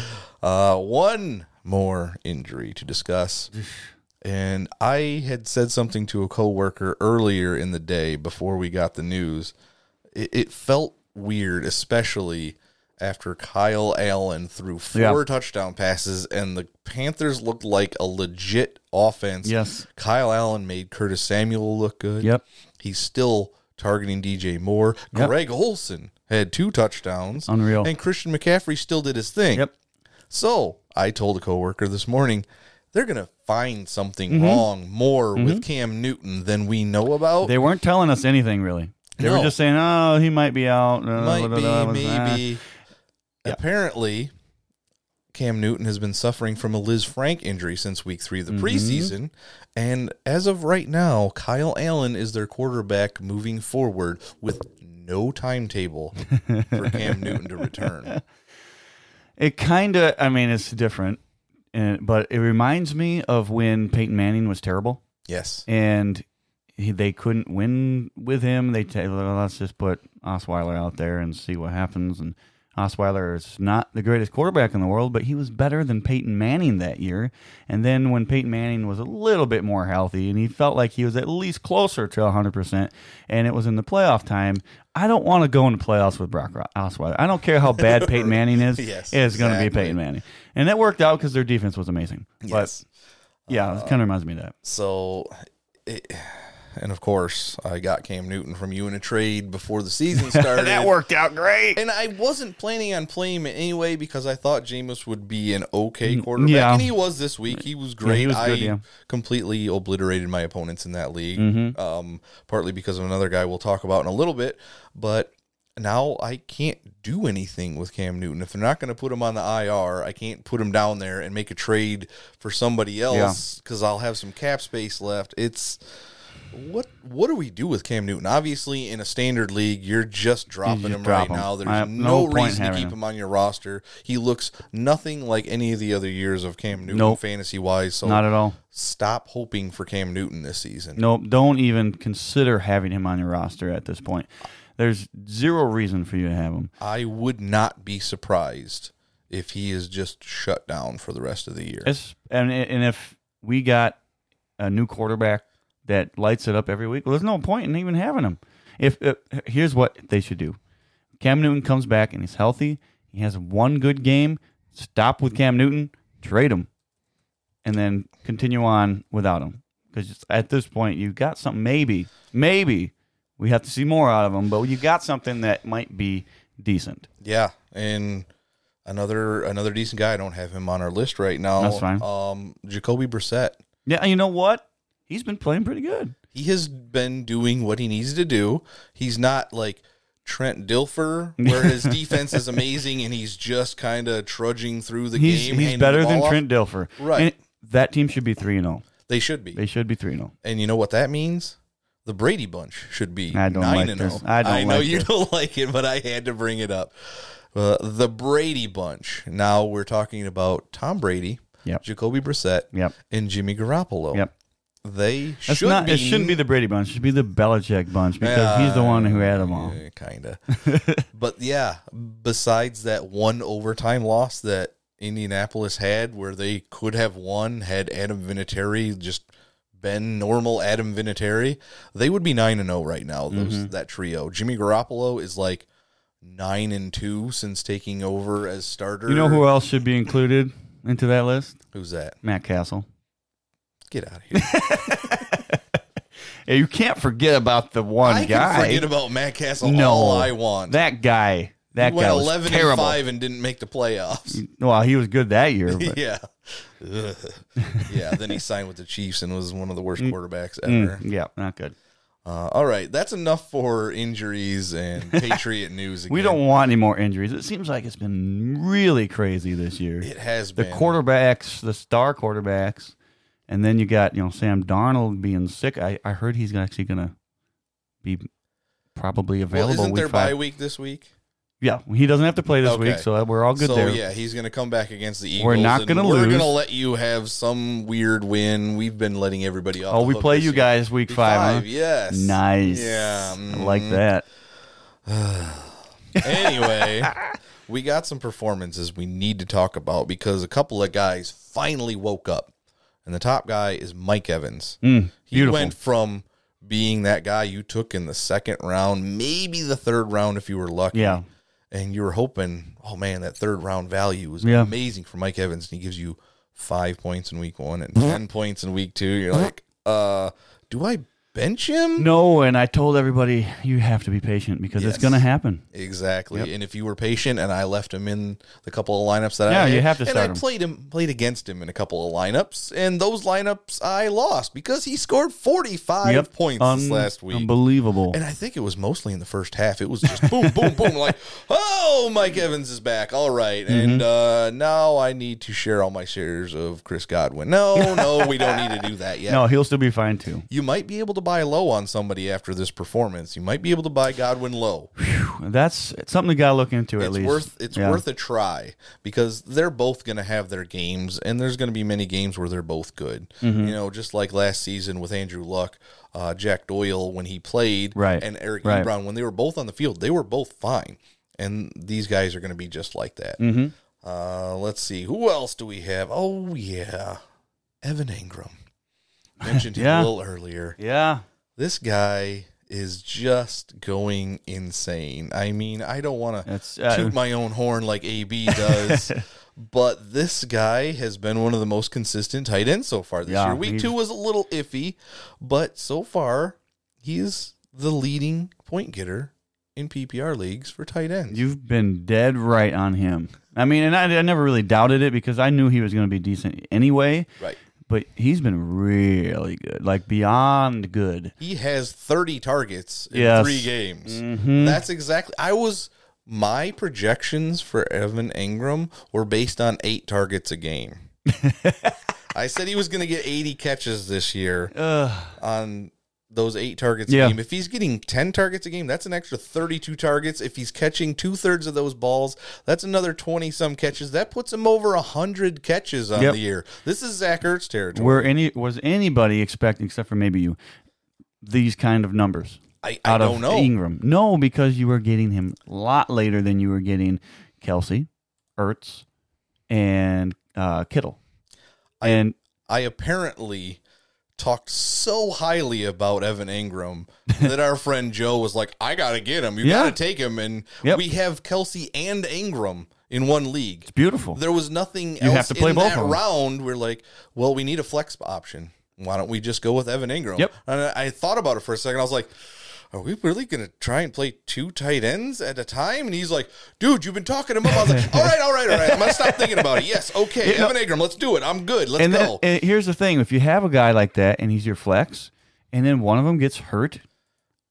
Speaker 1: uh, one more injury to discuss. And I had said something to a coworker earlier in the day before we got the news. It, it felt weird, especially after Kyle Allen threw four
Speaker 7: Yeah.
Speaker 1: touchdown passes and the Panthers looked like a legit offense.
Speaker 7: Yes.
Speaker 1: Kyle Allen made Curtis Samuel look good.
Speaker 7: Yep.
Speaker 1: He's still targeting DJ Moore.
Speaker 7: Yep.
Speaker 1: Greg Olsen had two touchdowns.
Speaker 7: Unreal.
Speaker 1: And Christian McCaffrey still did his thing.
Speaker 7: Yep.
Speaker 1: So I told a coworker this morning they're going to find something
Speaker 7: Mhm.
Speaker 1: wrong more
Speaker 7: Mhm.
Speaker 1: with Cam Newton than we know about.
Speaker 7: They weren't telling us anything really. They were just saying, "Oh, he might be out."
Speaker 1: Might
Speaker 7: blah,
Speaker 1: be,
Speaker 7: blah, blah, blah."
Speaker 1: maybe. Apparently, Cam Newton has been suffering from a Lisfranc injury since week three of the
Speaker 7: Mhm.
Speaker 1: preseason. And as of right now, Kyle Allen is their quarterback moving forward with no timetable for Cam Newton to return.
Speaker 7: It kind of, I mean, it's different, and, but it reminds me of when Peyton Manning was terrible.
Speaker 1: Yes.
Speaker 7: and he, they couldn't win with him. They t- let's just put Osweiler out there and see what happens. And Osweiler is not the greatest quarterback in the world, but he was better than Peyton Manning that year. And then when Peyton Manning was a little bit more healthy and he felt like he was at least closer to 100%, and it was in the playoff time, I don't want to go into playoffs with Brock Ro- Osweiler. I don't care how bad Peyton Manning is.
Speaker 1: Yes,
Speaker 7: it's going to be. Peyton Manning. And that worked out because their defense was amazing.
Speaker 1: Yes.
Speaker 7: But yeah, it kind of reminds me of that.
Speaker 1: So, it, and of course, I got Cam Newton from you in a trade before the season started.
Speaker 7: that worked out great.
Speaker 1: And I wasn't planning on playing him anyway because I thought Jameis would be an okay quarterback.
Speaker 7: Yeah.
Speaker 1: And he was this week. He was great.
Speaker 7: he was
Speaker 1: I
Speaker 7: yeah.
Speaker 1: completely obliterated my opponents in that league,
Speaker 7: Mhm.
Speaker 1: um, partly because of another guy we'll talk about in a little bit. But now I can't do anything with Cam Newton. If they're not going to put him on the IR, I can't put him down there and make a trade for somebody else because I'll have some cap space left. It's what what do we do with Cam Newton? Obviously, in a standard league, you're just dropping
Speaker 7: just
Speaker 1: him
Speaker 7: drop
Speaker 1: right
Speaker 7: him.
Speaker 1: now. There's no,
Speaker 7: no
Speaker 1: reason to keep
Speaker 7: him.
Speaker 1: him on your roster. He looks nothing like any of the other years of Cam Newton
Speaker 7: Nope.
Speaker 1: fantasy wise. So
Speaker 7: Not at all.
Speaker 1: Stop hoping for Cam Newton this season.
Speaker 7: Nope, don't even consider having him on your roster at this point. There's zero reason for you to have him.
Speaker 1: I would not be surprised if he is just shut down for the rest of the year.
Speaker 7: It's, and and if we got a new quarterback that lights it up every week, well, there's no point in even having him. If uh, here's what they should do: Cam Newton comes back and he's healthy. He has one good game. Stop with Cam Newton, trade him, and then continue on without him. Because at this point, you've got something. Maybe, maybe we have to see more out of him, but you got something that might be decent.
Speaker 1: Yeah, and another another decent guy. I don't have him on our list right now.
Speaker 7: That's fine.
Speaker 1: Um, Jacoby Brissett.
Speaker 7: Yeah, you know what? He's been playing pretty good.
Speaker 1: He has been doing what he needs to do. He's not like Trent Dilfer, where his defense is amazing and he's just kind of trudging through the
Speaker 7: he's
Speaker 1: game.
Speaker 7: he's better than
Speaker 1: off.
Speaker 7: Trent Dilfer.
Speaker 1: Right.
Speaker 7: And that team should be 3 and 0.
Speaker 1: They should be.
Speaker 7: They should be 3 and 0.
Speaker 1: And you know what that means? The Brady bunch should be
Speaker 7: I don't
Speaker 1: nine
Speaker 7: like
Speaker 1: and
Speaker 7: this.
Speaker 1: zero.
Speaker 7: I don't
Speaker 1: know
Speaker 7: like
Speaker 1: you
Speaker 7: this.
Speaker 1: don't like it, but I had to bring it up. Uh, the Brady bunch. Now we're talking about Tom Brady,
Speaker 7: Yep.
Speaker 1: Jacoby Brissett,
Speaker 7: Yep.
Speaker 1: and Jimmy Garoppolo.
Speaker 7: Yep.
Speaker 1: They
Speaker 7: That's
Speaker 1: should
Speaker 7: not
Speaker 1: be.
Speaker 7: it shouldn't be the Brady bunch, it should be the Belichick bunch because he's the one who had them all.
Speaker 1: kind of. but yeah, besides that one overtime loss that Indianapolis had, where they could have won had Adam Vinatieri just been normal Adam Vinatieri, they would be nine and zero right now. Those
Speaker 7: Mhm.
Speaker 1: that trio. Jimmy Garoppolo is like nine and two since taking over as starter.
Speaker 7: You know who else should be included into that list?
Speaker 1: Who's that?
Speaker 7: Matt Cassel.
Speaker 1: Get out of here.
Speaker 7: You can't forget about the one
Speaker 1: I
Speaker 7: guy.
Speaker 1: can forget about Matt Cassel
Speaker 7: no,
Speaker 1: all I want.
Speaker 7: That guy. That
Speaker 1: he went
Speaker 7: guy was
Speaker 1: eleven
Speaker 7: terrible.
Speaker 1: and five and didn't make the playoffs.
Speaker 7: Well, he was good that year. But
Speaker 1: yeah. Ugh. yeah. Then he signed with the Chiefs and was one of the worst quarterbacks
Speaker 7: Mm,
Speaker 1: ever.
Speaker 7: yeah, not good.
Speaker 1: Uh, all right. That's enough for injuries and Patriot news. Again.
Speaker 7: We don't want any more injuries. It seems like it's been really crazy this year.
Speaker 1: It has been.
Speaker 7: the
Speaker 1: been.
Speaker 7: quarterbacks, the star quarterbacks, and then you got you know Sam Darnold being sick. I, I heard he's actually going to be probably
Speaker 1: Well,
Speaker 7: available.
Speaker 1: isn't
Speaker 7: week
Speaker 1: there bye week this week?
Speaker 7: Yeah, he doesn't have to play this
Speaker 1: Okay.
Speaker 7: week, so we're all good
Speaker 1: so,
Speaker 7: there.
Speaker 1: yeah, he's going to come back against the Eagles.
Speaker 7: We're not gonna lose.
Speaker 1: We're going to let you have some weird win. We've been letting everybody off.
Speaker 7: Oh, we play you
Speaker 1: year.
Speaker 7: guys week five, huh?
Speaker 1: Yes.
Speaker 7: Nice.
Speaker 1: Yeah.
Speaker 7: I like
Speaker 1: mhm.
Speaker 7: that.
Speaker 1: anyway, we got some performances we need to talk about because a couple of guys finally woke up. And the top guy is Mike Evans.
Speaker 7: Mm,
Speaker 1: he went from being that guy you took in the second round, maybe the third round if you were lucky.
Speaker 7: Yeah.
Speaker 1: And you were hoping, oh man, that third round value was
Speaker 7: Yeah.
Speaker 1: amazing for Mike Evans. And he gives you five points in week one and 10 points in week two. You're like, uh, do I bench him?
Speaker 7: No, and I told everybody you have to be patient because it's going to happen.
Speaker 1: Exactly.
Speaker 7: Yep.
Speaker 1: And if you were patient and I left him in the couple of lineups that I
Speaker 7: Yeah,
Speaker 1: had,
Speaker 7: you have to
Speaker 1: and I
Speaker 7: him.
Speaker 1: played him played against him in a couple of lineups, and those lineups I lost because he scored 45
Speaker 7: Yep.
Speaker 1: points
Speaker 7: Un-
Speaker 1: this last week.
Speaker 7: Unbelievable.
Speaker 1: And I think it was mostly in the first half. It was just boom, boom, boom. Like, oh, Mike Evans is back. All right. And uh, now I need to share all my shares of Chris Godwin. No, no, we don't need to do that yet.
Speaker 7: No, he'll still be fine too.
Speaker 1: You might be able to buy low on somebody after this performance. You might be able to buy Godwin low.
Speaker 7: That's something we got to look into at
Speaker 1: it's
Speaker 7: least.
Speaker 1: worth it's
Speaker 7: Yeah.
Speaker 1: worth a try because they're both going to have their games, and there's going to be many games where they're both good.
Speaker 7: Mhm.
Speaker 1: You know, just like last season with Andrew Luck, uh, Jack Doyle when he played,
Speaker 7: Right.
Speaker 1: and Eric
Speaker 7: Right.
Speaker 1: Ebron when they were both on the field, they were both fine. And these guys are going to be just like that.
Speaker 7: Mhm.
Speaker 1: Uh, let's see, who else do we have? Oh yeah, Evan Engram. Mentioned him
Speaker 7: Yeah.
Speaker 1: a little earlier.
Speaker 7: Yeah.
Speaker 1: This guy is just going insane. I mean, I don't want to
Speaker 7: uh,
Speaker 1: toot my own horn like AB does, but this guy has been one of the most consistent tight ends so far this
Speaker 7: Yeah,
Speaker 1: year. Week two was a little iffy, but so far he is the leading point getter in PPR leagues for tight ends.
Speaker 7: You've been dead right on him. I mean, and I, I never really doubted it because I knew he was going to be decent anyway.
Speaker 1: Right.
Speaker 7: But he's been really good, like beyond good.
Speaker 1: He has 30 targets in
Speaker 7: Yes.
Speaker 1: three games.
Speaker 7: Mhm.
Speaker 1: That's exactly. I was. My projections for Evan Engram were based on eight targets a game. I said he was going to get 80 catches this year on those eight targets
Speaker 7: Yeah.
Speaker 1: a game. If he's getting 10 targets a game, that's an extra 32 targets. If he's catching two thirds of those balls, that's another 20 some catches. That puts him over 100 catches on
Speaker 7: Yep.
Speaker 1: the year. This is Zach Ertz territory.
Speaker 7: Were any was anybody expecting, except for maybe you, these kind of numbers
Speaker 1: I, I
Speaker 7: out
Speaker 1: don't
Speaker 7: of
Speaker 1: know.
Speaker 7: Engram? No, because you were getting him a lot later than you were getting Kelce, Ertz, and uh, Kittle. and
Speaker 1: I apparently talked so highly about Evan Engram that our friend Joe was like, I got to get him. You
Speaker 7: Yeah.
Speaker 1: got to take him. And
Speaker 7: Yep.
Speaker 1: we have Kelce and Engram in one league.
Speaker 7: it's beautiful.
Speaker 1: There was nothing
Speaker 7: You
Speaker 1: else
Speaker 7: have to play
Speaker 1: in
Speaker 7: both
Speaker 1: that round. We're like, well, we need a flex option. Why don't we just go with Evan Engram?
Speaker 7: Yep.
Speaker 1: And I, I thought about it for a second. I was like, are we really going to try and play two tight ends at a time? And he's like, dude, you've been talking him up. I was like, all right, all right, all right. I'm going to stop thinking about it. Yes, okay.
Speaker 7: Yeah, no-
Speaker 1: Evan Engram, let's do it. I'm good. Let's
Speaker 7: and,
Speaker 1: go.
Speaker 7: and here's the thing: if you have a guy like that and he's your flex, and then one of them gets hurt,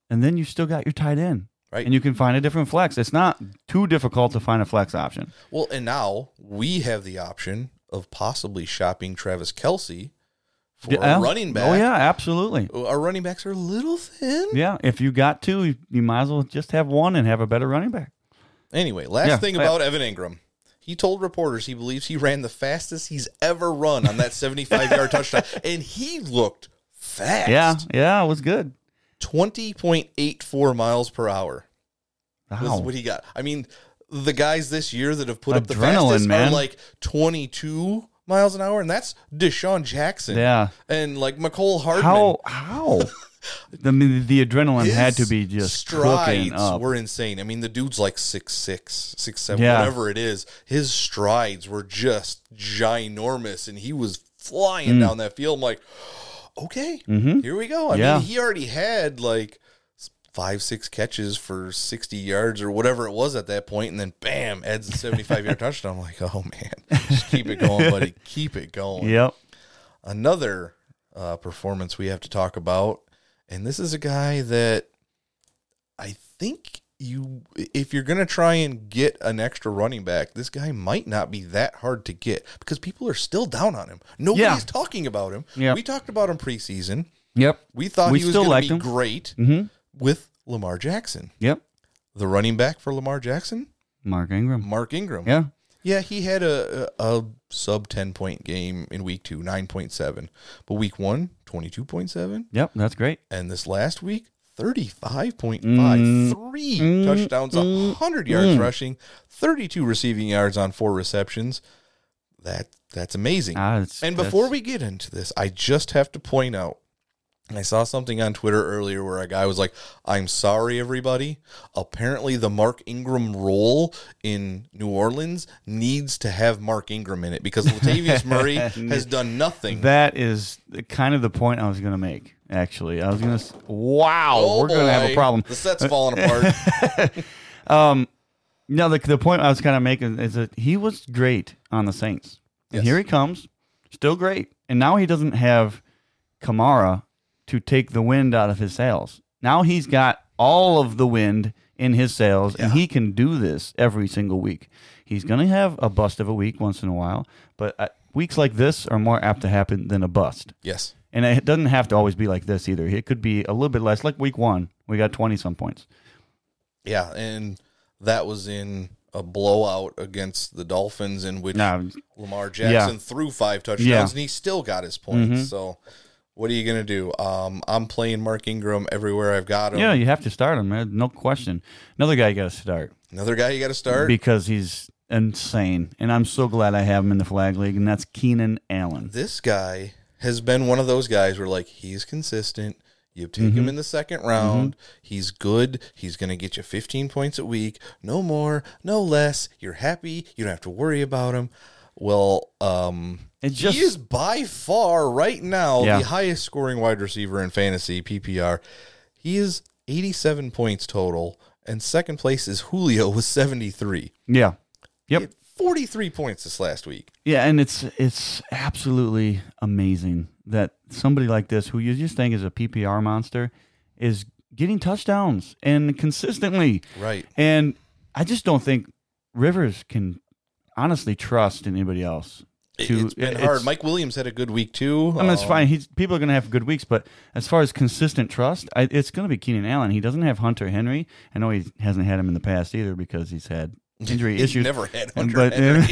Speaker 7: and then you still got your tight end,
Speaker 1: Right.
Speaker 7: And you can find a different flex. It's not too difficult to find a flex option.
Speaker 1: Well, and now we have the option of possibly shopping Travis Kelce for
Speaker 7: Yeah.
Speaker 1: a running back.
Speaker 7: Oh yeah, absolutely.
Speaker 1: Our running backs are a little thin.
Speaker 7: Yeah, if you got two, you, you might as well just have one and have a better running back.
Speaker 1: Anyway, last
Speaker 7: Yeah.
Speaker 1: thing about Evan Engram. He told reporters he believes he ran the fastest he's ever run on that 75 yard touchdown. And he looked fast.
Speaker 7: Yeah, yeah, it was good.
Speaker 1: 20.84 miles per hour
Speaker 7: Wow.
Speaker 1: what he got. I mean, the guys this year that have put up the fastest
Speaker 7: man.
Speaker 1: are like 22 miles an hour, and that's DeSean Jackson.
Speaker 7: Yeah.
Speaker 1: And like Mecole Hardman.
Speaker 7: How how the the adrenaline had to be just
Speaker 1: strides
Speaker 7: up.
Speaker 1: were insane. I mean, the dude's like six six, six seven,
Speaker 7: Yeah.
Speaker 1: whatever it is. His strides were just ginormous, and he was flying
Speaker 7: Mm.
Speaker 1: down that field. I'm like, okay,
Speaker 7: Mhm.
Speaker 1: here we go. I
Speaker 7: Yeah.
Speaker 1: mean, he already had like five, six catches for sixty yards or whatever it was at that point, and then bam, adds a seventy-five yard touchdown. I'm like, oh man, just keep it going, buddy, keep it going.
Speaker 7: Yep.
Speaker 1: Another uh, performance we have to talk about, and this is a guy that I think you, if you're going to try and get an extra running back, this guy might not be that hard to get because people are still down on him. Nobody's
Speaker 7: Yeah.
Speaker 1: talking about him.
Speaker 7: Yep.
Speaker 1: We talked about him preseason.
Speaker 7: Yep.
Speaker 1: We thought
Speaker 7: We
Speaker 1: he was
Speaker 7: still
Speaker 1: going
Speaker 7: liked
Speaker 1: to
Speaker 7: him.
Speaker 1: be great
Speaker 7: Mhm.
Speaker 1: With Lamar Jackson.
Speaker 7: Yep.
Speaker 1: The running back for Lamar Jackson,
Speaker 7: Mark Ingram.
Speaker 1: Mark Ingram.
Speaker 7: Yeah.
Speaker 1: Yeah, he had a, a, a sub 10 point game in week two, 9.7. But week one, 22.7.
Speaker 7: Yep, that's great.
Speaker 1: And this last week, 35.5.
Speaker 7: Mm,
Speaker 1: Three
Speaker 7: mm,
Speaker 1: touchdowns,
Speaker 7: mm,
Speaker 1: 100 yards
Speaker 7: mm.
Speaker 1: rushing, 32 receiving yards on four receptions. That That's amazing.
Speaker 7: Ah,
Speaker 1: and before
Speaker 7: that's-
Speaker 1: we get into this, I just have to point out I saw something on Twitter earlier where a guy was like, I'm sorry, everybody. Apparently, the Mark Ingram role in New Orleans needs to have Mark Ingram in it because Latavius Murray has done nothing.
Speaker 7: That is kind of the point I was going to make. Actually, I was going to. Wow,
Speaker 1: Oh,
Speaker 7: we're going to have a problem.
Speaker 1: The set's falling apart.
Speaker 7: um, no, the the point I was kind of making is that he was great on the Saints, and
Speaker 1: Yes.
Speaker 7: here he comes, still great, and now he doesn't have Kamara to take the wind out of his sails. Now he's got all of the wind in his sails, and he can do this every single week. He's going to have a bust of a week once in a while, but uh, weeks like this are more apt to happen than a bust.
Speaker 1: Yes.
Speaker 7: And it doesn't have to always be like this either. It could be a little bit less. Like week one, we got 20 some points.
Speaker 1: Yeah, and that was in a blowout against the Dolphins, in which
Speaker 7: No,
Speaker 1: Lamar Jackson
Speaker 7: Yeah.
Speaker 1: threw five touchdowns,
Speaker 7: Yeah.
Speaker 1: and he still got his points.
Speaker 7: Mhm.
Speaker 1: So, what are you going to do? Um, I'm playing Mark Ingram everywhere I've got him.
Speaker 7: Yeah, you have to start him, man. No question. Another guy you got to start
Speaker 1: Another guy you got to start.
Speaker 7: because he's insane. And I'm so glad I have him in the flag league, and that's Keenan Allen.
Speaker 1: this guy has been one of those guys where like he's consistent. You take him
Speaker 7: Mhm.
Speaker 1: in the second round. He's good. He's going to get you 15 points a week. No more, no less. You're happy. You don't have to worry about him. Well, um,
Speaker 7: It just-
Speaker 1: he is by far right now
Speaker 7: Yeah.
Speaker 1: the highest scoring wide receiver in fantasy PPR. He is 87 points total, and second place is Julio with 73.
Speaker 7: Yeah. Yep.
Speaker 1: had 43 points this last week.
Speaker 7: Yeah, and it's it's absolutely amazing that somebody like this, who you just think is a PPR monster, is getting touchdowns and consistently.
Speaker 1: Right.
Speaker 7: And I just don't think Rivers can honestly trust anybody else. To-
Speaker 1: it's been
Speaker 7: it's-
Speaker 1: hard. Mike Williams had a good week too.
Speaker 7: I mean, it's
Speaker 1: Um,
Speaker 7: fine. He's people are going to have good weeks, but as far as consistent trust, I, it's going to be Keenan Allen. He doesn't have Hunter Henry. I know he hasn't had him in the past either because he's had injury
Speaker 1: He's
Speaker 7: issues.
Speaker 1: never had Hunter
Speaker 7: but,
Speaker 1: Henry.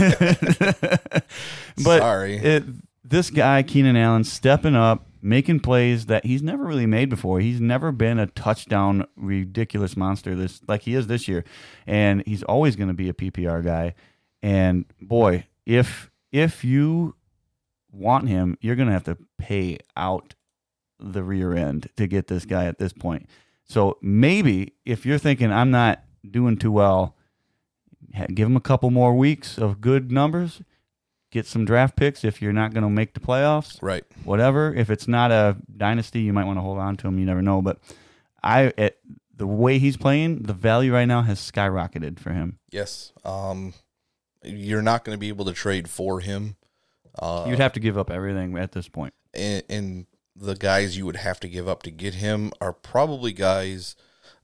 Speaker 7: but
Speaker 1: Sorry.
Speaker 7: it, this guy Keenan Allen stepping up, making plays that he's never really made before. He's never been a touchdown ridiculous monster this like he is this year, and he's always going to be a PPR guy. And boy, if if you want him, you're going to have to pay out the rear end to get this guy at this point. So maybe if you're thinking I'm not doing too well, give him a couple more weeks of good numbers. Get some draft picks if you're not going to make the playoffs.
Speaker 1: Right.
Speaker 7: Whatever. If it's not a dynasty, you might want to hold on to him. You never know. But I, at the way he's playing, the value right now has skyrocketed for him.
Speaker 1: Yes. Um, you're not going to be able to trade for him. Uh,
Speaker 7: You'd have to give up everything at this point.
Speaker 1: and, and the guys you would have to give up to get him are probably guys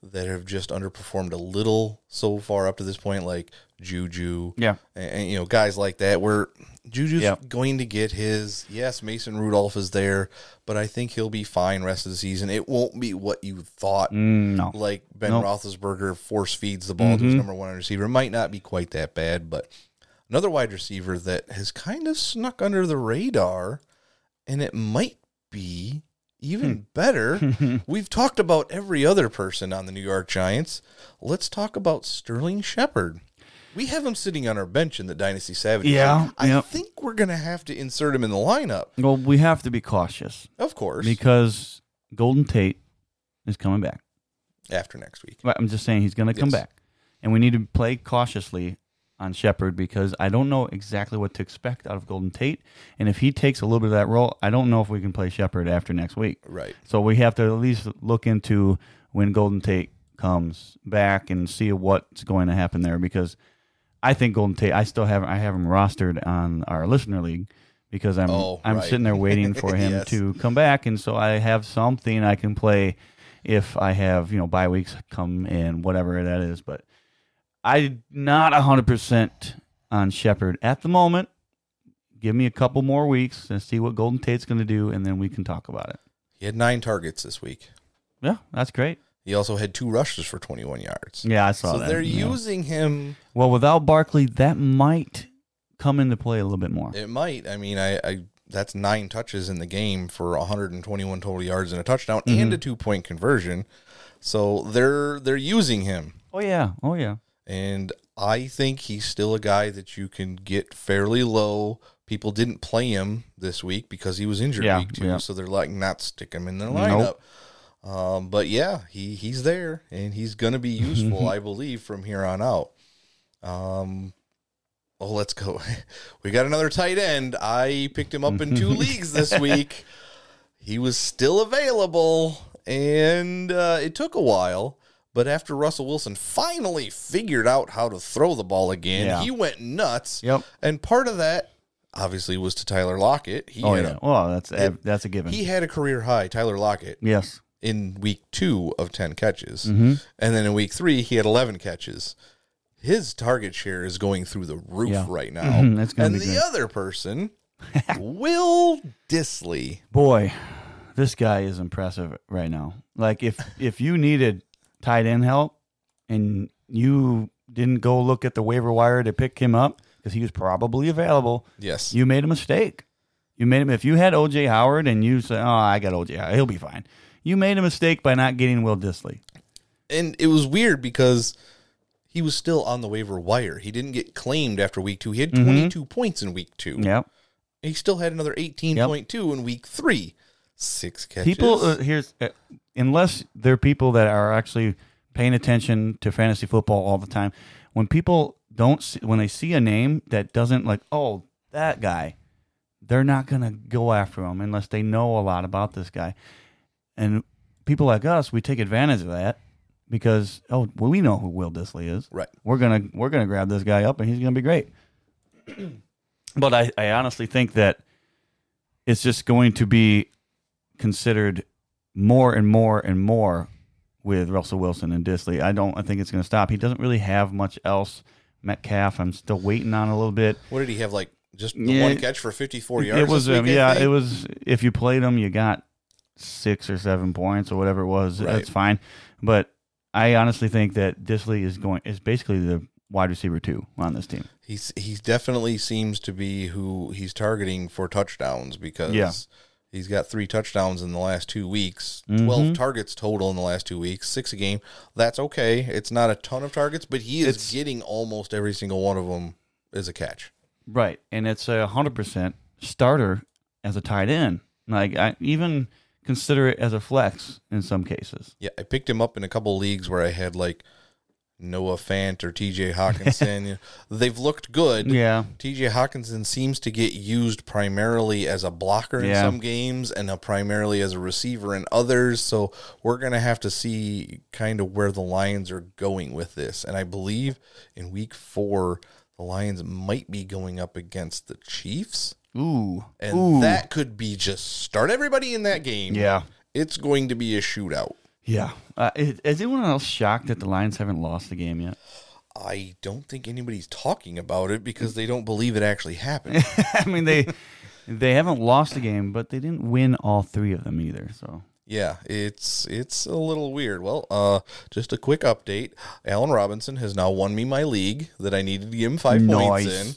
Speaker 1: that have just underperformed a little so far up to this point, like Juju.
Speaker 7: Yeah.
Speaker 1: And, and, you know, guys like that where Juju's
Speaker 7: Yeah.
Speaker 1: going to get his. Yes, Mason Rudolph is there, but I think he'll be fine rest of the season. It won't be what you thought.
Speaker 7: Mm, no.
Speaker 1: Like Ben
Speaker 7: Nope.
Speaker 1: Roethlisberger force feeds the ball to his
Speaker 7: Mhm.
Speaker 1: number one receiver. It might not be quite that bad, but another wide receiver that has kind of snuck under the radar, and it might be even
Speaker 7: Hmm.
Speaker 1: better. We've talked about every other person on the New York Giants. Let's talk about Sterling Shepard. We have him sitting on our bench in the Dynasty Savage.
Speaker 7: Yeah,
Speaker 1: I
Speaker 7: yep.
Speaker 1: think we're going to have to insert him in the lineup.
Speaker 7: Well, we have to be cautious
Speaker 1: Of course.
Speaker 7: because Golden Tate is coming back.
Speaker 1: after next week.
Speaker 7: But I'm just saying he's going to come
Speaker 1: Yes.
Speaker 7: back, and we need to play cautiously on Shepard because I don't know exactly what to expect out of Golden Tate, and if he takes a little bit of that role, I don't know if we can play Shepard after next week.
Speaker 1: Right.
Speaker 7: So we have to at least look into when Golden Tate comes back and see what's going to happen there because I think Golden Tate. I still have I have him rostered on our listener league because I'm
Speaker 1: Oh,
Speaker 7: I'm
Speaker 1: right.
Speaker 7: sitting there waiting for him
Speaker 1: Yes.
Speaker 7: to come back, and so I have something I can play if I have you know bye weeks come in whatever that is. But I'm not hundred percent on Shepard at the moment. Give me a couple more weeks and see what Golden Tate's going to do, and then we can talk about it.
Speaker 1: He had nine targets this week.
Speaker 7: Yeah, that's great.
Speaker 1: He also had two rushes for 21 yards.
Speaker 7: Yeah, I saw
Speaker 1: so
Speaker 7: that.
Speaker 1: So they're
Speaker 7: yeah.
Speaker 1: using him.
Speaker 7: Well, without Barkley, that might come into play a little bit more.
Speaker 1: It might. I mean, I, I that's nine touches in the game for 121 total yards and a touchdown
Speaker 7: Mm-hmm.
Speaker 1: and a two point conversion. So they're they're using him,
Speaker 7: Oh yeah, oh yeah.
Speaker 1: And I think he's still a guy that you can get fairly low. People didn't play him this week because he was injured
Speaker 7: Yeah,
Speaker 1: week two,
Speaker 7: yeah.
Speaker 1: so they're like not stick him in their
Speaker 7: Nope.
Speaker 1: lineup. Um, but yeah, he he's there and he's going to be useful, I believe, from here on out. Um, oh, let's go. We got another tight end. I picked him up in two leagues this week. He was still available, and uh, it took a while. But after Russell Wilson finally figured out how to throw the ball again,
Speaker 7: Yeah.
Speaker 1: he went nuts.
Speaker 7: Yep.
Speaker 1: And part of that, obviously, was to Tyler Lockett. He
Speaker 7: Oh
Speaker 1: had
Speaker 7: yeah.
Speaker 1: a,
Speaker 7: Well, that's
Speaker 1: it-
Speaker 7: that's a given.
Speaker 1: he had a career high, Tyler Lockett,
Speaker 7: yes.
Speaker 1: in week two of 10 catches.
Speaker 7: Mhm.
Speaker 1: And then in week three, he had 11 catches. His target share is going through the roof
Speaker 7: Yeah.
Speaker 1: right now.
Speaker 7: Mhm, that's
Speaker 1: and the
Speaker 7: great.
Speaker 1: other person, Will Dissly.
Speaker 7: Boy, this guy is impressive right now. Like if if you needed tight end help and you didn't go look at the waiver wire to pick him up because he was probably available,
Speaker 1: Yes.
Speaker 7: you made a mistake. You made him if you had OJ Howard and you said, "Oh, I got OJ, Howard. he'll be fine." You made a mistake by not getting Will Dissly.
Speaker 1: and it was weird because he was still on the waiver wire. He didn't get claimed after week two. He had
Speaker 7: Mhm.
Speaker 1: 22 points in week two.
Speaker 7: Yep.
Speaker 1: He still had another 18.2 in week three. Six catches.
Speaker 7: People uh, here's uh, unless they're people that are actually paying attention to fantasy football all the time. When people don't see, when they see a name that doesn't like, oh, that guy, they're not gonna go after him unless they know a lot about this guy. And people like us, we take advantage of that because oh, well, we know who Will Dissly is.
Speaker 1: Right.
Speaker 7: We're gonna we're gonna grab this guy up and he's gonna be great. but I, I honestly think that it's just going to be considered more and more and more with Russell Wilson and Dissly. I don't. I think it's going to stop. He doesn't really have much else. Metcalf, I'm still waiting on a little bit.
Speaker 1: What did he have? Like just the
Speaker 7: Yeah.
Speaker 1: one catch for 54 yards?
Speaker 7: It was, yeah, it was. If you played him, you got six or seven points or whatever it was.
Speaker 1: Right.
Speaker 7: That's fine. But I honestly think that Dissly is going is basically the wide receiver two on this team.
Speaker 1: He's he definitely seems to be who he's targeting for touchdowns because
Speaker 7: Yeah.
Speaker 1: He's got three touchdowns in the last two weeks,
Speaker 7: Mhm.
Speaker 1: 12 targets total in the last two weeks, six a game. That's okay. It's not a ton of targets, but he is
Speaker 7: It's-
Speaker 1: getting almost every single one of them as a catch.
Speaker 7: Right, and it's a hundred percent starter as a tight end. Like I even consider it as a flex in some cases.
Speaker 1: Yeah, I picked him up in a couple leagues where I had like Noah Fant or TJ Hawkinson. You know, They've looked good.
Speaker 7: Yeah.
Speaker 1: TJ Hockenson seems to get used primarily as a blocker in
Speaker 7: Yeah.
Speaker 1: some games and uh primarily as a receiver in others. So we're going to have to see kind of where the Lions are going with this. And I believe in week four, the Lions might be going up against the Chiefs.
Speaker 7: Ooh,
Speaker 1: And
Speaker 7: Ooh.
Speaker 1: that could be just start everybody in that game.
Speaker 7: Yeah.
Speaker 1: It's going to be a shootout.
Speaker 7: Yeah. Uh, is, is anyone else shocked that the Lions haven't lost the game yet?
Speaker 1: I don't think anybody's talking about it because they don't believe it actually happened.
Speaker 7: I mean they they haven't lost the game, but they didn't win all three of them either. So
Speaker 1: yeah, it's it's a little weird. Well, uh, just a quick update: Allen Robinson has now won me my league that I needed to give him five points in,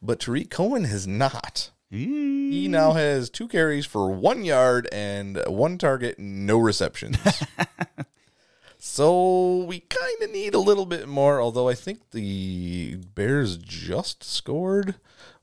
Speaker 1: but Tarik Cohen has not. He now has two carries for one yard and one target, no receptions. so we kind of need a little bit more. Although I think the Bears just scored.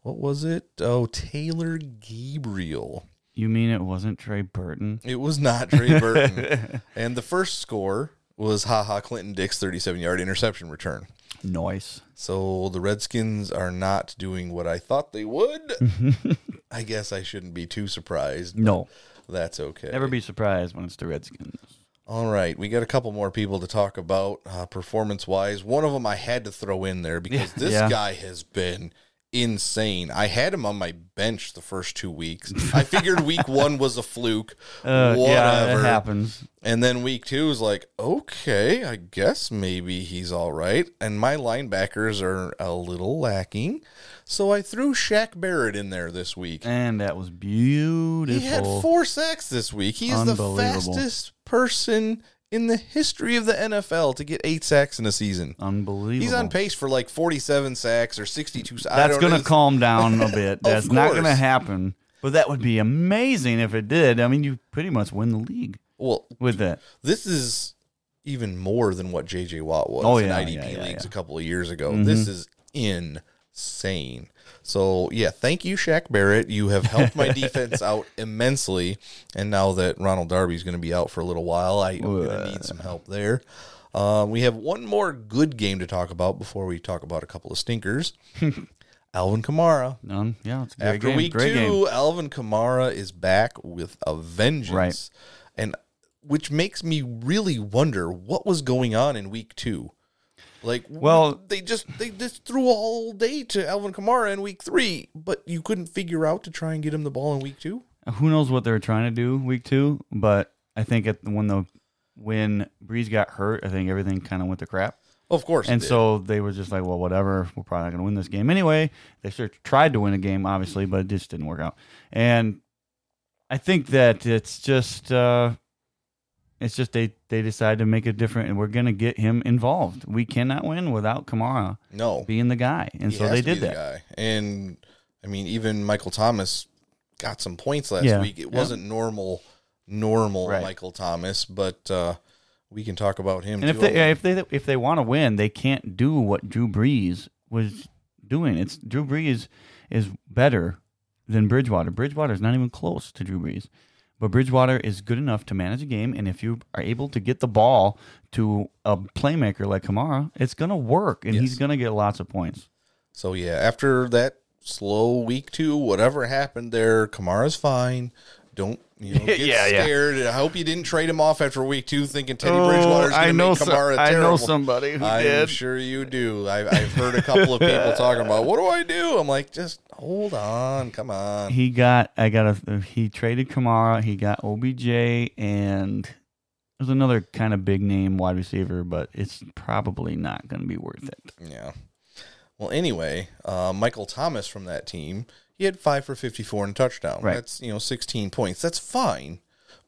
Speaker 1: What was it? Oh, Taylor Gabriel.
Speaker 7: you mean it wasn't Trey Burton?
Speaker 1: It was not Trey Burton. and the first score was Ha Ha Clinton-Dix 37 yard interception return.
Speaker 7: Noise.
Speaker 1: So the Redskins are not doing what I thought they would. I guess I shouldn't be too surprised.
Speaker 7: No.
Speaker 1: That's okay.
Speaker 7: Never be surprised when it's the Redskins.
Speaker 1: All right, we got a couple more people to talk about uh, performance wise. One of them I had to throw in there because this
Speaker 7: Yeah.
Speaker 1: guy has been insane. I had him on my bench the first two weeks. I figured week one was a fluke.
Speaker 7: Uh,
Speaker 1: whatever.
Speaker 7: yeah, it happens.
Speaker 1: And then week two is like, okay, I guess maybe he's all right. And my linebackers are a little lacking. So I threw Shaq Barrett in there this week.
Speaker 7: And that was beautiful.
Speaker 1: He had four sacks this week. He is the fastest person in the history of the NFL to get eight sacks in a season.
Speaker 7: Unbelievable.
Speaker 1: He's on pace for like 47 sacks or 62 sacks.
Speaker 7: That's going to calm down a bit. That's not going to happen. But that would be amazing if it did. I mean, you pretty much win the league
Speaker 1: Well,
Speaker 7: with that.
Speaker 1: this is even more than what JJ Watt was
Speaker 7: Oh,
Speaker 1: in
Speaker 7: yeah,
Speaker 1: IDP
Speaker 7: yeah, yeah,
Speaker 1: leagues a couple of years ago.
Speaker 7: Mhm.
Speaker 1: This is insane. So yeah, thank you, Shaq Barrett. You have helped my defense out immensely. And now that Ronald Darby's going to be out for a little while, I, am going to need some help there. Uh, we have one more good game to talk about before we talk about a couple of stinkers. Alvin Kamara.
Speaker 7: Um, yeah, it's a great
Speaker 1: After
Speaker 7: game.
Speaker 1: week
Speaker 7: Great
Speaker 1: two,
Speaker 7: game.
Speaker 1: Alvin Kamara is back with a vengeance.
Speaker 7: Right.
Speaker 1: And which makes me really wonder what was going on in week two. Like,
Speaker 7: Well-
Speaker 1: they just they just threw all day to Alvin Kamara in week three, but you couldn't figure out to try and get him the ball in week two.
Speaker 7: Who knows what they were trying to do week two? But I think at when the when Brees got hurt, I think everything kind of went to crap.
Speaker 1: Of course,
Speaker 7: And so they were just like, well, whatever. We're probably not going to win this game anyway. They sure tried to win a game, obviously, but it just didn't work out. And I think that it's just uh, it's just they they decide to make it different, and we're gonna get him involved. We cannot win without Kamara
Speaker 1: No.
Speaker 7: being the guy, and
Speaker 1: He
Speaker 7: so they
Speaker 1: to
Speaker 7: did
Speaker 1: the
Speaker 7: that.
Speaker 1: Guy. And I mean, even Michael Thomas got some points last
Speaker 7: Yeah.
Speaker 1: week. It
Speaker 7: Yeah.
Speaker 1: wasn't normal, normal
Speaker 7: Right.
Speaker 1: Michael Thomas, but uh, we can talk about him.
Speaker 7: And if they if they if they want to win, they can't do what Drew Brees was doing. It's Drew Brees is better than Bridgewater. Bridgewater is not even close to Drew Brees, but Bridgewater is good enough to manage a game. And if you are able to get the ball to a playmaker like Kamara, it's gonna work, and he's gonna get lots of points.
Speaker 1: So yeah, after that slow week two, whatever happened there, Kamara's fine. Don't you know, get
Speaker 7: Yeah, yeah.
Speaker 1: I hope you didn't trade him off after week two, thinking Teddy
Speaker 7: Oh,
Speaker 1: Bridgewater's going to
Speaker 7: know
Speaker 1: make Kamara
Speaker 7: I know
Speaker 1: terrible.
Speaker 7: somebody who
Speaker 1: I'm
Speaker 7: did.
Speaker 1: sure you do. I, I've heard a couple of people talking about what do I do. I'm like, just hold on, come on.
Speaker 7: He got I got a he traded Kamara. He got OBJ and there's another kind of big name wide receiver, but it's probably not going to be worth it.
Speaker 1: Yeah. Well, anyway, uh, Michael Thomas from that team, he had five for 54 and a touchdown.
Speaker 7: Right.
Speaker 1: That's, you know, 16 points. That's fine,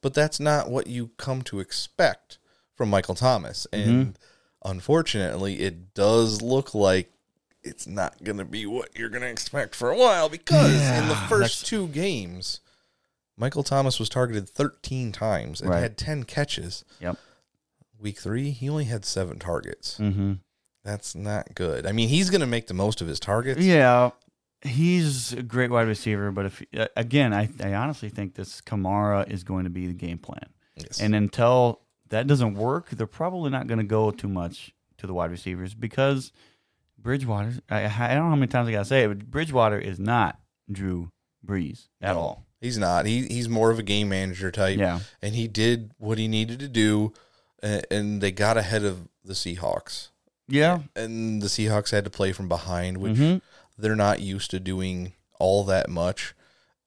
Speaker 1: but that's not what you come to expect from Michael Thomas.
Speaker 7: Mm-hmm.
Speaker 1: And unfortunately, it does look like it's not going to be what you're going to expect for a while because in the first two games, Michael Thomas was targeted 13 times and
Speaker 7: Right.
Speaker 1: had 10 catches.
Speaker 7: Yep.
Speaker 1: Week three, he only had seven targets.
Speaker 7: Mm-hmm.
Speaker 1: That's not good. I mean, he's going to make the most of his targets.
Speaker 7: Yeah, he's a great wide receiver, but if uh, again, I I honestly think this Kamara is going to be the game plan,
Speaker 1: Yes.
Speaker 7: and until that doesn't work, they're probably not going to go too much to the wide receivers because Bridgewater. I, I don't know how many times I got to say it, but Bridgewater is not Drew Brees at
Speaker 1: No,
Speaker 7: all.
Speaker 1: He's not. He he's more of a game manager type.
Speaker 7: Yeah.
Speaker 1: And he did what he needed to do, and, and they got ahead of the Seahawks.
Speaker 7: Yeah,
Speaker 1: And the Seahawks had to play from behind, which
Speaker 7: Mhm.
Speaker 1: They're not used to doing all that much.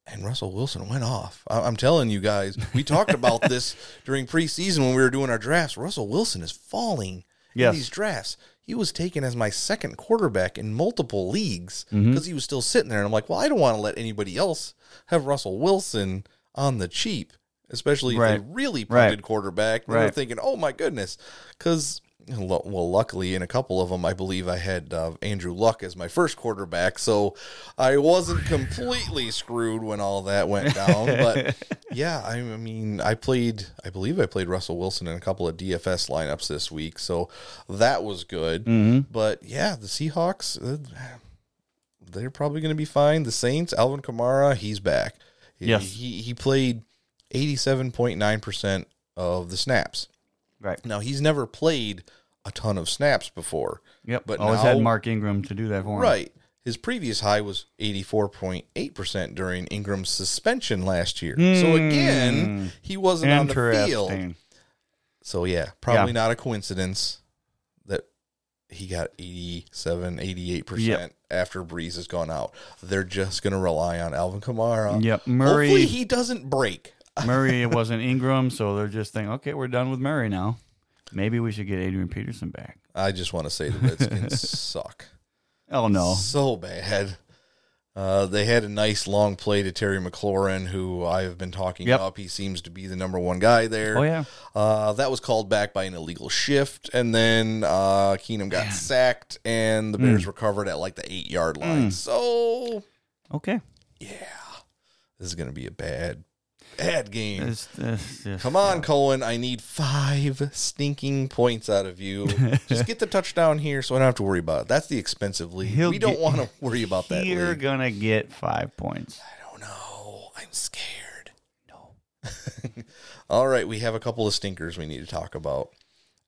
Speaker 1: And Russell Wilson went off. I- I'm telling you guys, we talked about this during preseason when we were doing our drafts. Russell Wilson is falling
Speaker 7: Yes.
Speaker 1: in these drafts. He was taken as my second quarterback in multiple leagues
Speaker 7: mm-hmm.
Speaker 1: because he was still sitting there. And I'm like, well, I don't want to let anybody else have Russell Wilson on the cheap, especially if
Speaker 7: Right.
Speaker 1: they really
Speaker 7: Right.
Speaker 1: quarterback. And They're
Speaker 7: Right.
Speaker 1: thinking, oh my goodness, because well, luckily in a couple of them, I believe I had uh, Andrew Luck as my first quarterback, so I wasn't completely screwed when all that went down. But yeah, I, I mean, I played, I believe I played Russell Wilson in a couple of DFS lineups this week, so that was good.
Speaker 7: Mhm.
Speaker 1: But yeah, the Seahawks, uh, they're probably going to be fine. The Saints, Alvin Kamara, he's back. He-
Speaker 7: Yes.
Speaker 1: he he played eighty seven point nine percent of the snaps.
Speaker 7: Right.
Speaker 1: Now he's never played a ton of snaps before.
Speaker 7: Yep,
Speaker 1: but
Speaker 7: always
Speaker 1: now,
Speaker 7: had Mark Ingram to do that for him.
Speaker 1: right. His previous high was eighty four point eight percent during Ingram's suspension last year. So again, he wasn't on the field.
Speaker 7: Hmm.
Speaker 1: So yeah, probably
Speaker 7: Yeah.
Speaker 1: not a coincidence that he got 87, 88%
Speaker 7: Yep.
Speaker 1: after Brees has gone out. They're just going to rely on Alvin Kamara.
Speaker 7: Yep, Murray-
Speaker 1: Hopefully he doesn't break.
Speaker 7: Murray it wasn't Ingram, so they're just thinking, okay, we're done with Murray now. Maybe we should get Adrian Peterson back.
Speaker 1: I just want to say the Redskins suck.
Speaker 7: Oh no,
Speaker 1: So bad. Uh, they had a nice long play to Terry McLaurin, who I have been talking
Speaker 7: Yep.
Speaker 1: up. He seems to be the number one guy there.
Speaker 7: Oh, yeah.
Speaker 1: Uh, that was called back by an illegal shift, and then uh, Keenum got sacked, and the Bears
Speaker 7: Mm.
Speaker 1: recovered at like the eight yard line.
Speaker 7: Mm.
Speaker 1: So
Speaker 7: okay.
Speaker 1: Yeah, this is going to be a bad, bad game.
Speaker 7: It's- it's just-
Speaker 1: Come on, Cohen. I need five stinking points out of you. Just get the touchdown here so I don't have to worry about it. That's the expensive league.
Speaker 7: He'll
Speaker 1: we don't want to worry about that
Speaker 7: You're
Speaker 1: league.
Speaker 7: gonna get five points.
Speaker 1: I don't know. I'm scared. No. All right, we have a couple of stinkers we need to talk about.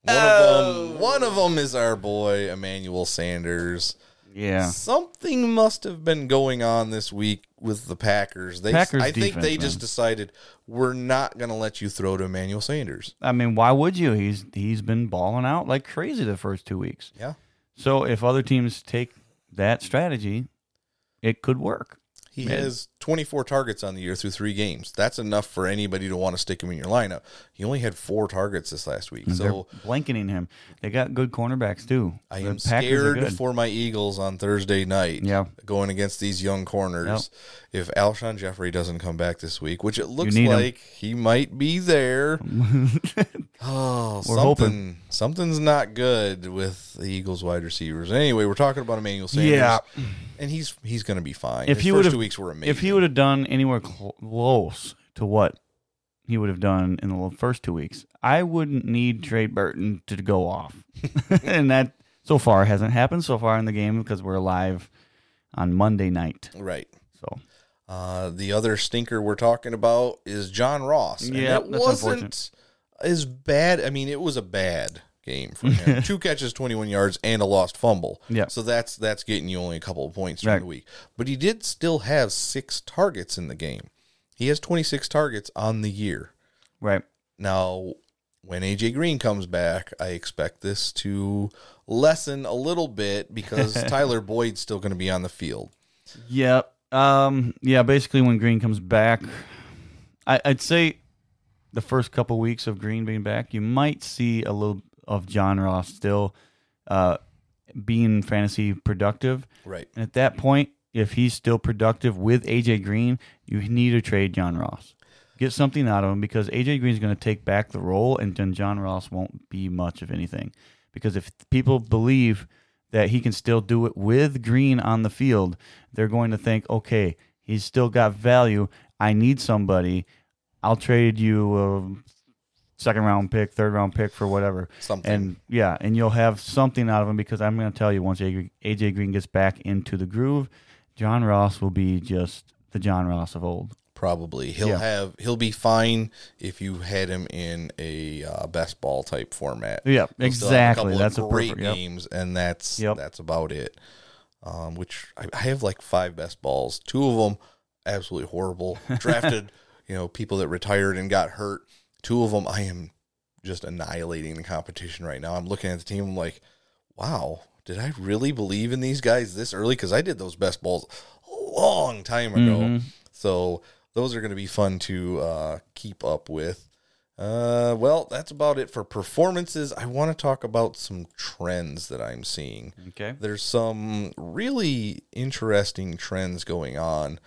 Speaker 1: One of them, oh. one of them is our boy Emmanuel Sanders.
Speaker 7: Yeah.
Speaker 1: Something must have been going on this week with the Packers. They,
Speaker 7: Packers
Speaker 1: I think
Speaker 7: defense,
Speaker 1: they
Speaker 7: man.
Speaker 1: just decided we're not going to let you throw to Emmanuel Sanders.
Speaker 7: I mean, why would you? He's he's been balling out like crazy the first two weeks.
Speaker 1: Yeah.
Speaker 7: So if other teams take that strategy, it could work.
Speaker 1: He
Speaker 7: Man.
Speaker 1: has 24 targets on the year through three games. That's enough for anybody to want to stick him in your lineup. He only had four targets this last week.
Speaker 7: They're
Speaker 1: So
Speaker 7: blanketing him. They got good cornerbacks too.
Speaker 1: I
Speaker 7: The
Speaker 1: am
Speaker 7: Packers
Speaker 1: scared for my Eagles on Thursday night.
Speaker 7: Yeah.
Speaker 1: Going against these young corners. If Alshon Jeffery doesn't come back this week, which it looks
Speaker 7: need him.
Speaker 1: like he might be there. oh,
Speaker 7: We're
Speaker 1: something
Speaker 7: hoping.
Speaker 1: something's not good with the Eagles wide receivers. Anyway, we're talking about Emmanuel Sanders.
Speaker 7: Yeah.
Speaker 1: And he's he's going to be fine.
Speaker 7: if
Speaker 1: His
Speaker 7: he
Speaker 1: first
Speaker 7: would have
Speaker 1: two weeks were amazing.
Speaker 7: if he would have done anywhere close to what he would have done in the first two weeks, I wouldn't need Trey Burton to go off, and that so far hasn't happened so far in the game because we're live on Monday night.
Speaker 1: Right.
Speaker 7: So
Speaker 1: Uh, the other stinker we're talking about is John Ross. And
Speaker 7: Yeah,
Speaker 1: it
Speaker 7: that's
Speaker 1: wasn't as bad. I mean, it was a bad game for him. Two catches, twenty-one yards, and a lost fumble.
Speaker 7: Yeah.
Speaker 1: So that's that's getting you only a couple of points during
Speaker 7: Right.
Speaker 1: the week. But he did still have six targets in the game. He has twenty-six targets on the year.
Speaker 7: right,
Speaker 1: Now, when AJ Green comes back, I expect this to lessen a little bit because Tyler Boyd's still going to be on the field.
Speaker 7: Yep. um, yeah. Basically, when Green comes back, I, I'd say the first couple weeks of Green being back, you might see a little of John Ross still uh, being fantasy productive.
Speaker 1: Right.
Speaker 7: And at that point, if he's still productive with AJ Green, you need to trade John Ross. Get something out of him because AJ Green is going to take back the role, and then John Ross won't be much of anything. Because if people believe that he can still do it with Green on the field, they're going to think, okay, he's still got value. I need somebody. I'll trade you a second round pick, third round pick for whatever.
Speaker 1: Something.
Speaker 7: And yeah, and you'll have something out of him because I'm going to tell you once AJ Green gets back into the groove, John Ross will be just the John Ross of old.
Speaker 1: Probably he'll
Speaker 7: Yeah.
Speaker 1: have he'll be fine if you had him in a uh, best ball type format.
Speaker 7: Yeah,
Speaker 1: He'll
Speaker 7: exactly. That's
Speaker 1: great
Speaker 7: perfect- yep.
Speaker 1: games, and that's
Speaker 7: Yep.
Speaker 1: that's about it. Um, which I, I have like five best balls. Two of them absolutely horrible. Drafted, you know, people that retired and got hurt. Two of them I am just annihilating the competition right now. I'm looking at the team. I'm like, wow, did I really believe in these guys this early? Because I did those best balls a long time ago.
Speaker 7: Mhm.
Speaker 1: So those are going to be fun to uh, keep up with. Uh, well, that's about it for performances. I want to talk about some trends that I'm seeing.
Speaker 7: Okay.
Speaker 1: There's some really interesting trends going on.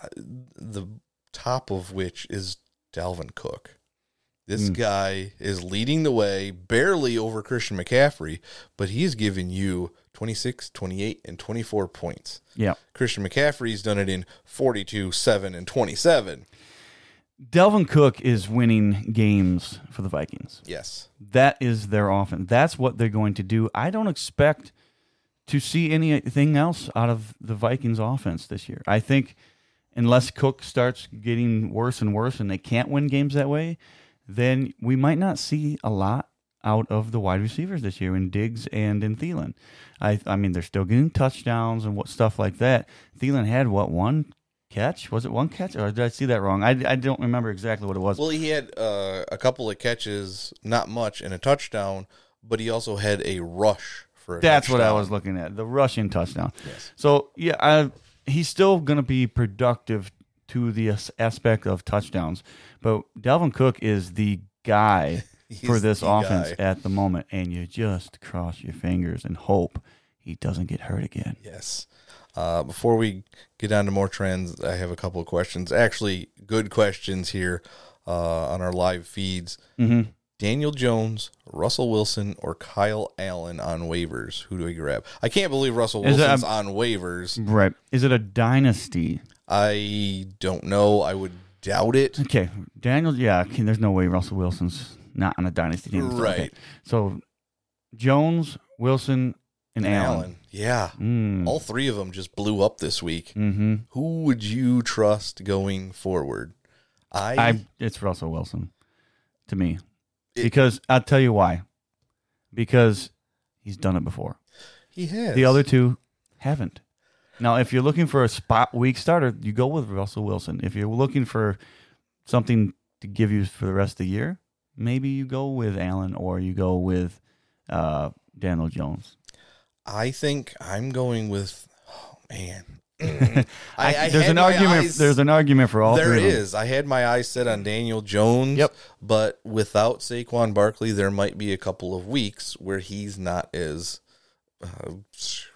Speaker 1: Uh, the top of which is Dalvin Cook. This
Speaker 7: Hmm.
Speaker 1: guy is leading the way, barely over Christian McCaffrey, but he's giving you 26, 28, and 24 points.
Speaker 7: Yeah.
Speaker 1: Christian McCaffrey's done it in 42, 7, and 27.
Speaker 7: Dalvin Cook is winning games for the Vikings.
Speaker 1: Yes.
Speaker 7: That is their offense. That's what they're going to do. I don't expect to see anything else out of the Vikings offense this year. I think unless Cook starts getting worse and worse and they can't win games that way, then we might not see a lot out of the wide receivers this year in Diggs and in Thielen. I I mean they're still getting touchdowns and what stuff like that. Thielen had what one catch? Was it one catch or did I see that wrong? I, I don't remember exactly what it was.
Speaker 1: Well, he had uh, a couple of catches, not much, and a touchdown, but he also had a rush for a
Speaker 7: That's what I was looking at. The rushing touchdown.
Speaker 1: Yes.
Speaker 7: So yeah, I, he's still going to be productive to the aspect of touchdowns, but Dalvin Cook is the guy for this offense
Speaker 1: guy.
Speaker 7: at the moment, and you just cross your fingers and hope he doesn't get hurt again.
Speaker 1: Yes. Uh, before we get on to more trends, I have a couple of questions. Actually, good questions here uh, on our live feeds.
Speaker 7: Mhm.
Speaker 1: Daniel Jones, Russell Wilson, or Kyle Allen on waivers? Who do we grab? I can't believe Russell Wilson's on waivers.
Speaker 7: Right? Is it a dynasty?
Speaker 1: I don't know. I would doubt it.
Speaker 7: Okay, Daniel. Yeah, okay, there's no way Russell Wilson's not on a dynasty team. So, okay.
Speaker 1: Right.
Speaker 7: So Jones, Wilson, and,
Speaker 1: And
Speaker 7: Allen.
Speaker 1: Allen. Yeah.
Speaker 7: Mm.
Speaker 1: All three of them just blew up this week.
Speaker 7: Mm-hmm.
Speaker 1: Who would you trust going forward? I,
Speaker 7: I it's Russell Wilson to me because I'll tell you why. Because he's done it before.
Speaker 1: he has
Speaker 7: The other two haven't. Now, if you're looking for a spot week starter, you go with Russell Wilson. If you're looking for something to give you for the rest of the year, maybe you go with Allen or you go with uh, Daniel Jones.
Speaker 1: I think I'm going with. Oh man, I, I
Speaker 7: there's an argument.
Speaker 1: eyes-
Speaker 7: there's an argument for all
Speaker 1: There
Speaker 7: three. of them.
Speaker 1: is. I had my eyes set on Daniel Jones.
Speaker 7: Yep.
Speaker 1: But without Saquon Barkley, there might be a couple of weeks where he's not as uh,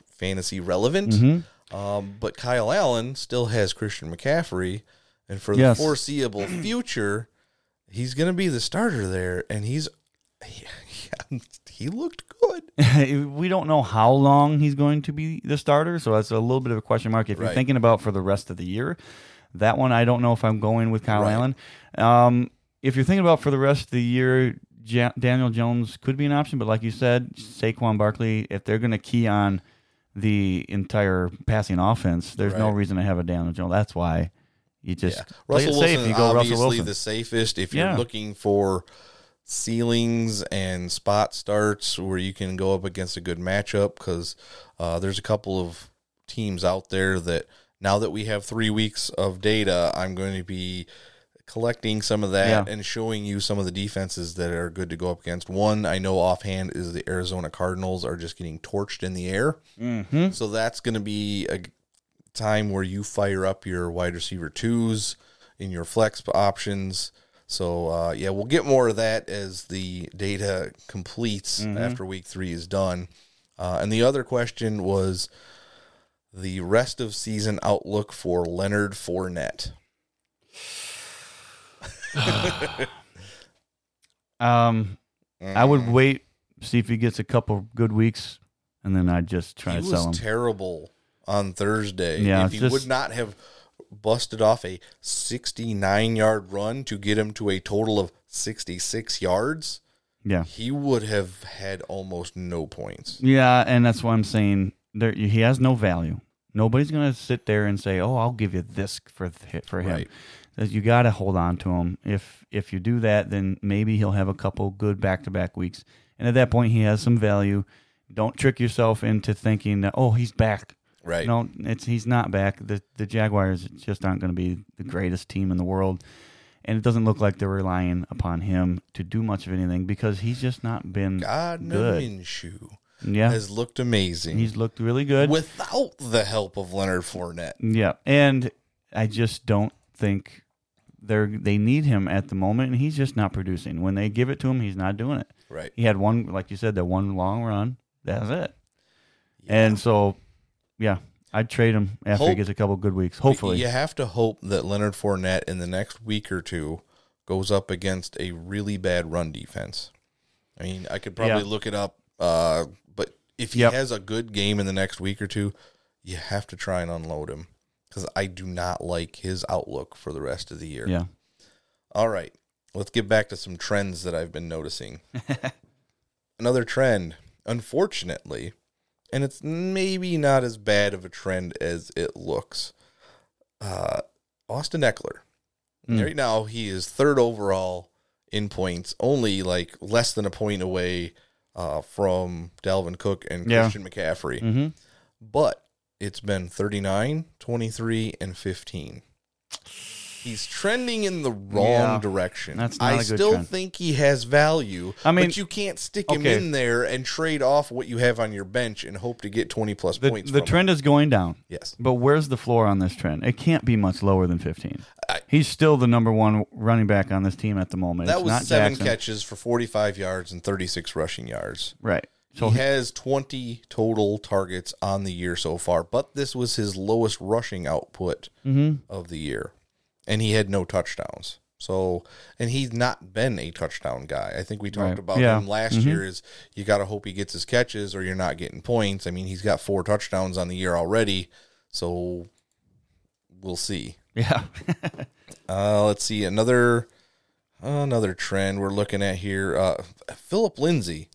Speaker 1: fantasy relevant.
Speaker 7: Mhm.
Speaker 1: Um, but Kyle Allen still has Christian McCaffrey, and for
Speaker 7: Yes.
Speaker 1: the foreseeable future, he's going to be the starter there, and he's he, he looked good.
Speaker 7: we don't know how long he's going to be the starter, so that's a little bit of a question mark. If you're thinking about for the rest of the year, that one I don't know if I'm going with Kyle
Speaker 1: Right.
Speaker 7: Allen. Um, if you're thinking about for the rest of the year, Daniel Jones could be an option, but like you said, Saquon Barkley, if they're going to key on the entire passing offense, there's no
Speaker 1: Right.
Speaker 7: reason to have a Daniel Jones. That's why you just play
Speaker 1: Russell
Speaker 7: it safe.
Speaker 1: Wilson
Speaker 7: You go
Speaker 1: obviously
Speaker 7: Russell Wilson.
Speaker 1: the safest if you're
Speaker 7: Yeah.
Speaker 1: looking for ceilings and spot starts where you can go up against a good matchup because uh, there's a couple of teams out there that now that we have three weeks of data, I'm going to be collecting some of that
Speaker 7: Yeah.
Speaker 1: and showing you some of the defenses that are good to go up against. One I know offhand is the Arizona Cardinals are just getting torched in the air.
Speaker 7: Mhm.
Speaker 1: So that's going to be a time where you fire up your wide receiver twos in your flex options. So uh, yeah, we'll get more of that as the data completes
Speaker 7: Mhm.
Speaker 1: after week three is done. Uh, and the other question was the rest of season outlook for Leonard Fournette.
Speaker 7: Um, I would
Speaker 1: Mm.
Speaker 7: wait, see if he gets a couple good weeks, and then I'd just try
Speaker 1: he
Speaker 7: to
Speaker 1: was
Speaker 7: sell him.
Speaker 1: terrible on Thursday.
Speaker 7: Yeah,
Speaker 1: if he
Speaker 7: just-
Speaker 1: would not have busted off a 69 yard run to get him to a total of 66 yards,
Speaker 7: yeah,
Speaker 1: he would have had almost no points.
Speaker 7: yeah, and that's why I'm saying there he has no value. Nobody's gonna sit there and say, "Oh, I'll give you this for th- for him."
Speaker 1: Right.
Speaker 7: That You got to hold on to him. If if you do that, then maybe he'll have a couple good back to back weeks, and at that point, he has some value. Don't trick yourself into thinking that oh, he's back.
Speaker 1: Right.
Speaker 7: No, it's he's not back. The the Jaguars just aren't going to be the greatest team in the world, and it doesn't look like they're relying upon him to do much of anything because he's just not been
Speaker 1: Gardner
Speaker 7: good.
Speaker 1: Minshew
Speaker 7: Yeah,
Speaker 1: has looked amazing
Speaker 7: he's looked really good.
Speaker 1: without the help of Leonard Fournette.
Speaker 7: yeah, and I just don't think they're they need him at the moment, and he's just not producing. When they give it to him, he's not doing it.
Speaker 1: Right.
Speaker 7: He had one, like you said, that one long run. That's it. And so, yeah, I'd trade him after he gets a couple good weeks. Hopefully,
Speaker 1: You have to hope that Leonard Fournette in the next week or two goes up against a really bad run defense. I mean, I could probably
Speaker 7: Yeah.
Speaker 1: look it up, uh, but if he
Speaker 7: Yep.
Speaker 1: has a good game in the next week or two, you have to try and unload him because I do not like his outlook for the rest of the year.
Speaker 7: yeah.
Speaker 1: All right, let's get back to some trends that I've been noticing. Another trend, unfortunately, and it's maybe not as bad of a trend as it looks. Uh, Austin Ekeler.
Speaker 7: Mm.
Speaker 1: Right now, he is third overall in points, only like less than a point away uh, from Dalvin Cook and
Speaker 7: Yeah.
Speaker 1: Christian McCaffrey.
Speaker 7: hmm
Speaker 1: But it's been 39, 23, and 15. He's trending in the wrong
Speaker 7: Yeah.
Speaker 1: direction.
Speaker 7: That's not
Speaker 1: I
Speaker 7: a good
Speaker 1: still
Speaker 7: trend.
Speaker 1: think he has value.
Speaker 7: I mean-
Speaker 1: but you can't stick him
Speaker 7: okay.
Speaker 1: in there and trade off what you have on your bench and hope to get 20 plus
Speaker 7: The,
Speaker 1: points.
Speaker 7: the trend
Speaker 1: him.
Speaker 7: is going down.
Speaker 1: Yes.
Speaker 7: But where's the floor on this trend? It can't be much lower than 15.
Speaker 1: I-
Speaker 7: He's still the number one running back on this team at the moment.
Speaker 1: That
Speaker 7: It's
Speaker 1: was
Speaker 7: not
Speaker 1: seven
Speaker 7: Jackson.
Speaker 1: catches for 45 yards and 36 rushing yards.
Speaker 7: Right. So
Speaker 1: he has 20 total targets on the year so far, but this was his lowest rushing output
Speaker 7: Mhm.
Speaker 1: of the year. And he had no touchdowns. So, and he's not been a touchdown guy. I think we talked
Speaker 7: Right.
Speaker 1: about
Speaker 7: Yeah.
Speaker 1: him last
Speaker 7: Mhm.
Speaker 1: year is you got to hope he gets his catches or you're not getting points. I mean, he's got four touchdowns on the year already. So we'll see.
Speaker 7: yeah.
Speaker 1: Uh, let's see another another trend we're looking at here. Uh, Philip Lindsay.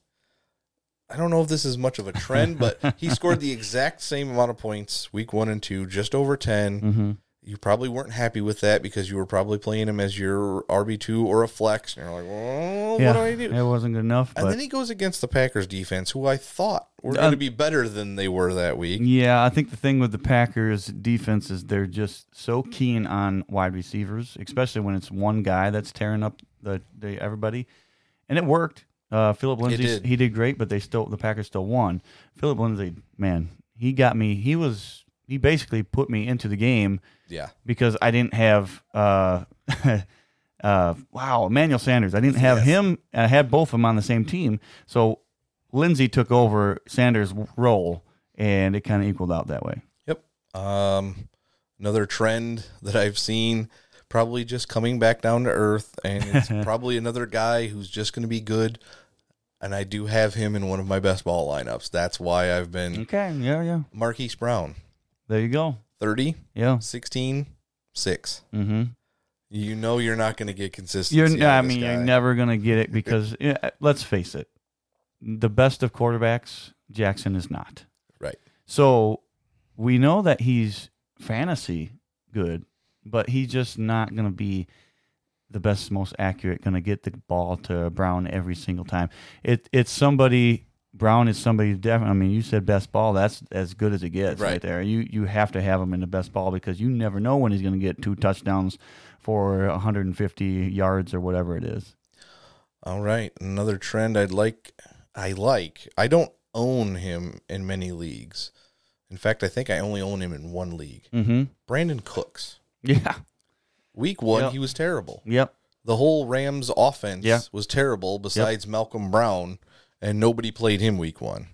Speaker 1: I don't know if this is much of a trend, but he scored the exact same amount of points week one and two, just over 10
Speaker 7: hmm
Speaker 1: You probably weren't happy with that because you were probably playing him as your RB two or a flex, and you're like, well,
Speaker 7: yeah.
Speaker 1: what do I do?
Speaker 7: It wasn't good enough.
Speaker 1: And
Speaker 7: But
Speaker 1: then he goes against the Packers defense, who I thought were
Speaker 7: Uh,
Speaker 1: going to be better than they were that week.
Speaker 7: Yeah, I think the thing with the Packers defense is they're just so keen on wide receivers, especially when it's one guy that's tearing up the, the everybody. And it worked. Uh, Philip Lindsay,
Speaker 1: did.
Speaker 7: he did great, but they still the Packers still won. Philip Lindsay, man, he got me. He was he basically put me into the game
Speaker 1: Yeah.
Speaker 7: because I didn't have uh, uh, wow Emmanuel Sanders. I didn't have
Speaker 1: Yes.
Speaker 7: him. I had both of them on the same team, so Lindsay took over Sanders' role, and it kind of equaled out that way.
Speaker 1: Yep. Um, another trend that I've seen, probably just coming back down to earth, and it's probably another guy who's just going to be good. And I do have him in one of my best ball lineups. That's why I've been
Speaker 7: Okay, yeah, yeah.
Speaker 1: Marquise Brown,
Speaker 7: There you go.
Speaker 1: 30,
Speaker 7: Yeah.
Speaker 1: 16, 6.
Speaker 7: Mm-hmm.
Speaker 1: You know you're not going to get consistency.
Speaker 7: You're, I mean, you're never gonna get it because yeah, let's face it, the best of quarterbacks, Jackson is not.
Speaker 1: Right.
Speaker 7: So we know that he's fantasy good, but he's just not gonna be the best, most accurate. Going to get the ball to Brown every single time. It it's somebody. Brown is somebody definitely. I mean, you said best ball. That's as good as it gets right,
Speaker 1: Right.
Speaker 7: there. You you have to have him in the best ball because you never know when he's going to get two touchdowns for 150 yards or whatever it is.
Speaker 1: All right, another trend I'd like. I like. I don't own him in many leagues. In fact, I think I only own him in one league.
Speaker 7: Mm-hmm.
Speaker 1: Brandin Cooks.
Speaker 7: Yeah.
Speaker 1: Week one,
Speaker 7: Yep.
Speaker 1: he was terrible.
Speaker 7: Yep.
Speaker 1: The whole Rams offense
Speaker 7: Yeah.
Speaker 1: was terrible. Besides Malcolm Brown, and nobody played him week one.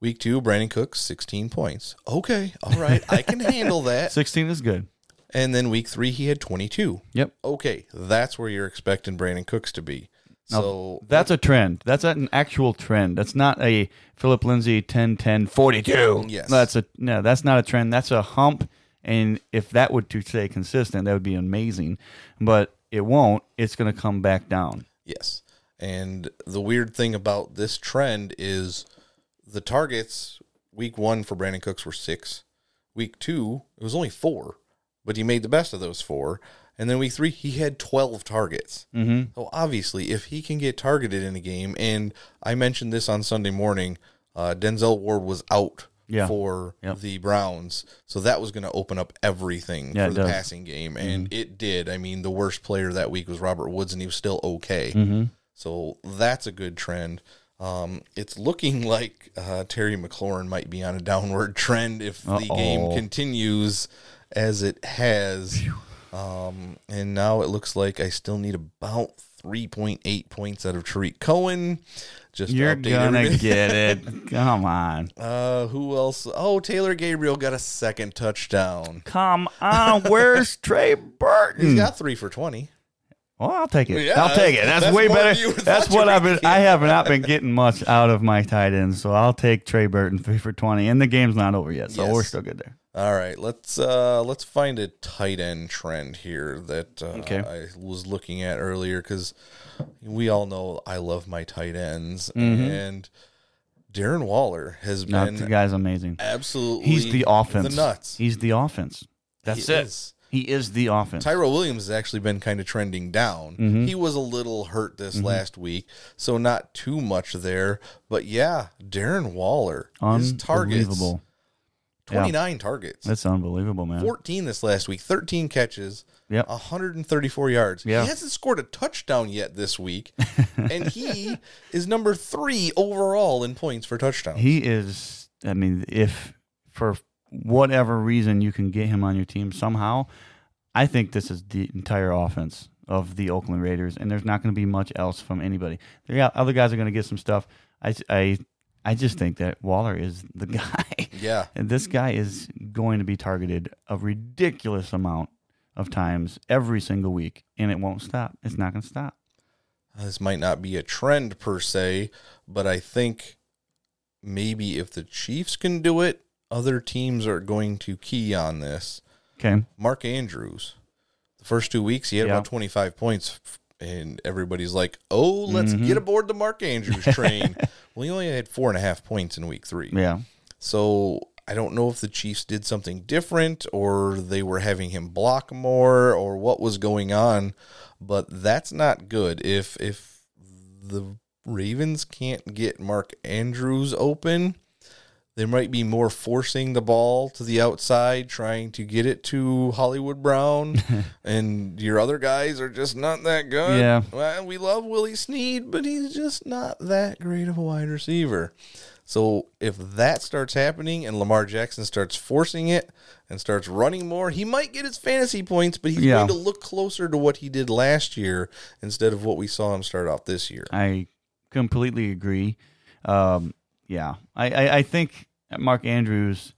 Speaker 1: Week two, Brandin Cooks, sixteen points. Okay, all right, I can handle that.
Speaker 7: 16 is good.
Speaker 1: And then week three, he had twenty-two.
Speaker 7: Yep.
Speaker 1: Okay, that's where you're expecting Brandin Cooks to be.
Speaker 7: Now,
Speaker 1: So
Speaker 7: that's a trend. That's an actual trend. That's not a Philip Lindsay 10 10 42.
Speaker 1: Yes.
Speaker 7: That's a no, that's not a trend. That's a hump and if that would to stay consistent, that would be amazing. But it won't. It's going to come back down.
Speaker 1: Yes. And the weird thing about this trend is the targets week one for Brandin Cooks were six. Week two, it was only four, but he made the best of those four. And then week three, he had 12 targets.
Speaker 7: Mhm.
Speaker 1: So obviously, if he can get targeted in a game, and I mentioned this on Sunday morning, uh, Denzel Ward was out
Speaker 7: Yeah.
Speaker 1: for
Speaker 7: Yep.
Speaker 1: the Browns. So that was going to open up everything
Speaker 7: Yeah,
Speaker 1: for the
Speaker 7: does.
Speaker 1: passing game. And it did. I mean, the worst player that week was Robert Woods, and he was still okay.
Speaker 7: Mhm.
Speaker 1: So that's a good trend. Um, it's looking like uh, Terry McLaurin might be on a downward trend if the game continues as it has. Um, and now it looks like I still need about 3.8 points out of Tarik Cohen. Just
Speaker 7: You're gonna get it. Come on.
Speaker 1: Uh, who else? Oh, Taylor Gabriel got a second touchdown.
Speaker 7: Come on. Where's Trey Burton?
Speaker 1: He's got three for 20.
Speaker 7: Well, I'll take it.
Speaker 1: Yeah,
Speaker 7: I'll take it. That's,
Speaker 1: that's
Speaker 7: way better.
Speaker 1: than you would
Speaker 7: That's what I've been. I have not been getting much out of my tight ends, so I'll take Trey Burton three for twenty, and the game's not over yet, so
Speaker 1: Yes.
Speaker 7: we're still good there.
Speaker 1: All right, let's uh let's find a tight end trend here that uh,
Speaker 7: Okay.
Speaker 1: I was looking at earlier because we all know I love my tight ends,
Speaker 7: Mhm.
Speaker 1: and Darren Waller has
Speaker 7: No,
Speaker 1: been
Speaker 7: the guy's amazing.
Speaker 1: absolutely
Speaker 7: He's the offense.
Speaker 1: the nuts.
Speaker 7: He's the offense. That's
Speaker 1: He
Speaker 7: it.
Speaker 1: is.
Speaker 7: He is the offense.
Speaker 1: Tyrell Williams has actually been kind of trending down.
Speaker 7: Mhm.
Speaker 1: He was a little hurt this
Speaker 7: Mhm.
Speaker 1: last week, so not too much there. But yeah, Darren Waller, his targets,
Speaker 7: Unbelievable. Yeah.
Speaker 1: 29 targets.
Speaker 7: That's unbelievable, man.
Speaker 1: 14 this last week, 13 catches,
Speaker 7: Yep.
Speaker 1: 134 yards.
Speaker 7: Yeah.
Speaker 1: He hasn't scored a touchdown yet this week, and he is number three overall in points for touchdowns.
Speaker 7: He is. I mean, if for whatever reason you can get him on your team somehow, I think this is the entire offense of the Oakland Raiders, and there's not going to be much else from anybody. Yeah, other guys are going to get some stuff. I, I, I just think that Waller is the guy.
Speaker 1: Yeah.
Speaker 7: and this guy is going to be targeted a ridiculous amount of times every single week, and it won't stop. It's not going to stop.
Speaker 1: this might not be a trend per se, but I think maybe if the Chiefs can do it, other teams are going to key on this.
Speaker 7: Okay.
Speaker 1: Mark Andrews, the first two weeks, he had
Speaker 7: Yeah.
Speaker 1: about 25 points, and everybody's like, oh, let's
Speaker 7: Mhm.
Speaker 1: get aboard the Mark Andrews train. well, he only had four and a half points in week three.
Speaker 7: Yeah.
Speaker 1: So I don't know if the Chiefs did something different or they were having him block more or what was going on, but that's not good. If if the Ravens can't get Mark Andrews open, they might be more forcing the ball to the outside, trying to get it to Hollywood Brown, and your other guys are just not that good.
Speaker 7: Yeah.
Speaker 1: Well, we love Willie Snead, but he's just not that great of a wide receiver. So if that starts happening and Lamar Jackson starts forcing it and starts running more, he might get his fantasy points, but he's
Speaker 7: Yeah.
Speaker 1: going to look closer to what he did last year instead of what we saw him start off this year.
Speaker 7: I completely agree. Um, yeah, I, I, I think Mark Andrews.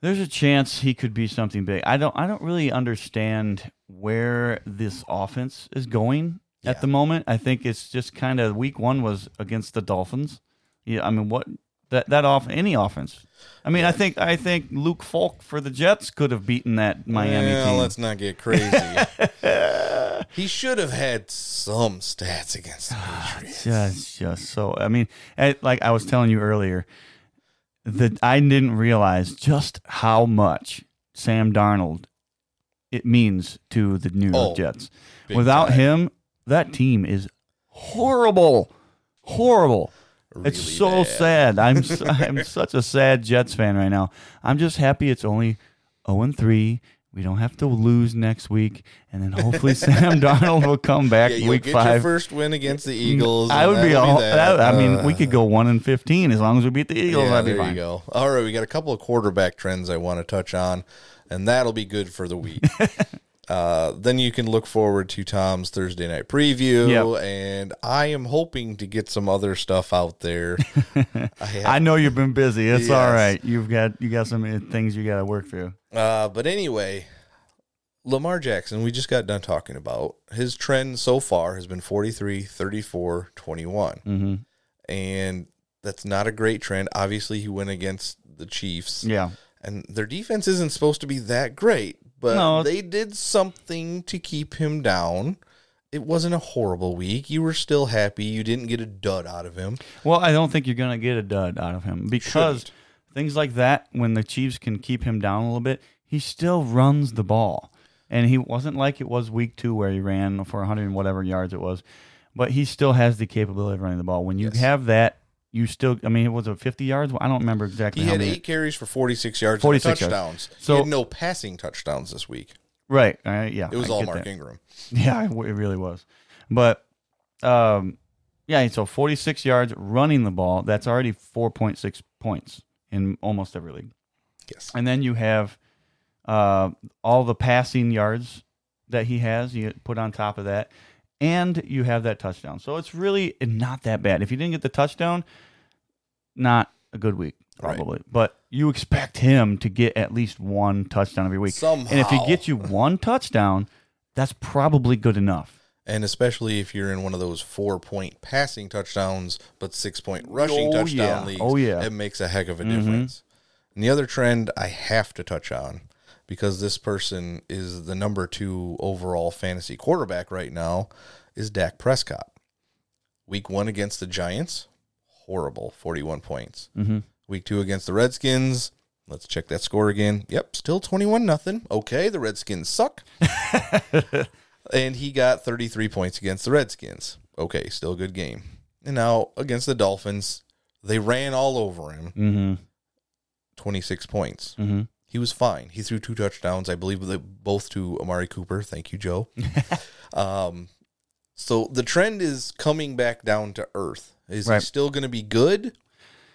Speaker 7: There's a chance he could be something big. I don't. I don't really understand where this offense is going at the moment. I think it's just kind of week one was against the Dolphins. Yeah, I mean what that that off any offense. I mean, I think I think Luke Falk for the Jets could have beaten that Miami
Speaker 1: well,
Speaker 7: team.
Speaker 1: let's not get crazy. he should have had some stats against the Patriots.
Speaker 7: just just so i mean eh, like i was telling you earlier that i didn't realize just how much sam darnold it means to the new york
Speaker 1: Oh,
Speaker 7: jets without
Speaker 1: time.
Speaker 7: him that team is horrible horrible it's so sad i'm i'm such a sad jets fan right now i'm just happy it's only 0 and 3 we don't have to lose next week, and then hopefully Sam Darnold will come back
Speaker 1: Yeah,
Speaker 7: week
Speaker 1: get
Speaker 7: five.
Speaker 1: your first win against the Eagles.
Speaker 7: I would be. All,
Speaker 1: that.
Speaker 7: that. I mean,
Speaker 1: Uh,
Speaker 7: we could go one and fifteen as long as we beat the Eagles.
Speaker 1: Yeah,
Speaker 7: be
Speaker 1: there you go. All right, we got a couple of quarterback trends I want to touch on, and that'll be good for the week. uh, then you can look forward to Tom's Thursday night preview,
Speaker 7: Yep.
Speaker 1: and I am hoping to get some other stuff out there. I, have,
Speaker 7: I know you've been busy. It's all
Speaker 1: Yes.
Speaker 7: right. You've got you got some uh, things you got to work through.
Speaker 1: Uh, but anyway, Lamar Jackson, we just got done talking about. His trend so far has been 43, 34, 21.
Speaker 7: Mm-hmm.
Speaker 1: And that's not a great trend. Obviously, he went against the Chiefs.
Speaker 7: Yeah.
Speaker 1: And their defense isn't supposed to be that great, but
Speaker 7: No.
Speaker 1: they did something to keep him down. It wasn't a horrible week. You were still happy. You didn't get a dud out of him.
Speaker 7: Well, I don't think you're going to get a dud out of him because
Speaker 1: Shouldn't.
Speaker 7: things like that, when the Chiefs can keep him down a little bit, he still runs the ball. And he wasn't like it was week two where he ran for 100 and whatever yards it was, but he still has the capability of running the ball. When you
Speaker 1: Yes.
Speaker 7: have that, you still, I mean, it was a 50 yards? I don't remember exactly
Speaker 1: He had
Speaker 7: many.
Speaker 1: eight carries for 46 yards
Speaker 7: 46
Speaker 1: and
Speaker 7: yards.
Speaker 1: touchdowns.
Speaker 7: So-
Speaker 1: he had no passing touchdowns this week.
Speaker 7: Right. Uh, yeah.
Speaker 1: It was
Speaker 7: I
Speaker 1: all Mark
Speaker 7: that.
Speaker 1: Ingram.
Speaker 7: Yeah, it it really was. But um, yeah, so 46 yards running the ball. That's already 4.6 points in almost every league.
Speaker 1: Yes.
Speaker 7: And then you have uh, all the passing yards that he has. You put on top of that, and you have that touchdown. So it's really not that bad. If you didn't get the touchdown, not a good week
Speaker 1: Right.
Speaker 7: probably. But you expect him to get at least one touchdown every week. Somehow. And if he gets you one touchdown, that's probably good enough.
Speaker 1: And especially if you're in one of those four point passing touchdowns, but six point rushing
Speaker 7: Oh,
Speaker 1: touchdown
Speaker 7: yeah.
Speaker 1: leagues,
Speaker 7: Oh, yeah.
Speaker 1: it makes a heck of a
Speaker 7: Mhm.
Speaker 1: difference. And the other trend I have to touch on because this person is the number two overall fantasy quarterback right now is Dak Prescott. Week one against the Giants, horrible, 41 points.
Speaker 7: Mhm.
Speaker 1: Week two against the Redskins, let's check that score again. Yep, still 21 nothing. Okay, the Redskins suck. and he got 33 points against the Redskins. Okay, still a good game. And now against the Dolphins, they ran all over him.
Speaker 7: Mm-hmm.
Speaker 1: 26 points.
Speaker 7: Mm-hmm.
Speaker 1: He was fine. He threw two touchdowns, I believe, both to Amari Cooper. Thank you, Joe. um, so the trend is coming back down to earth. Is
Speaker 7: Right.
Speaker 1: he still going to be good?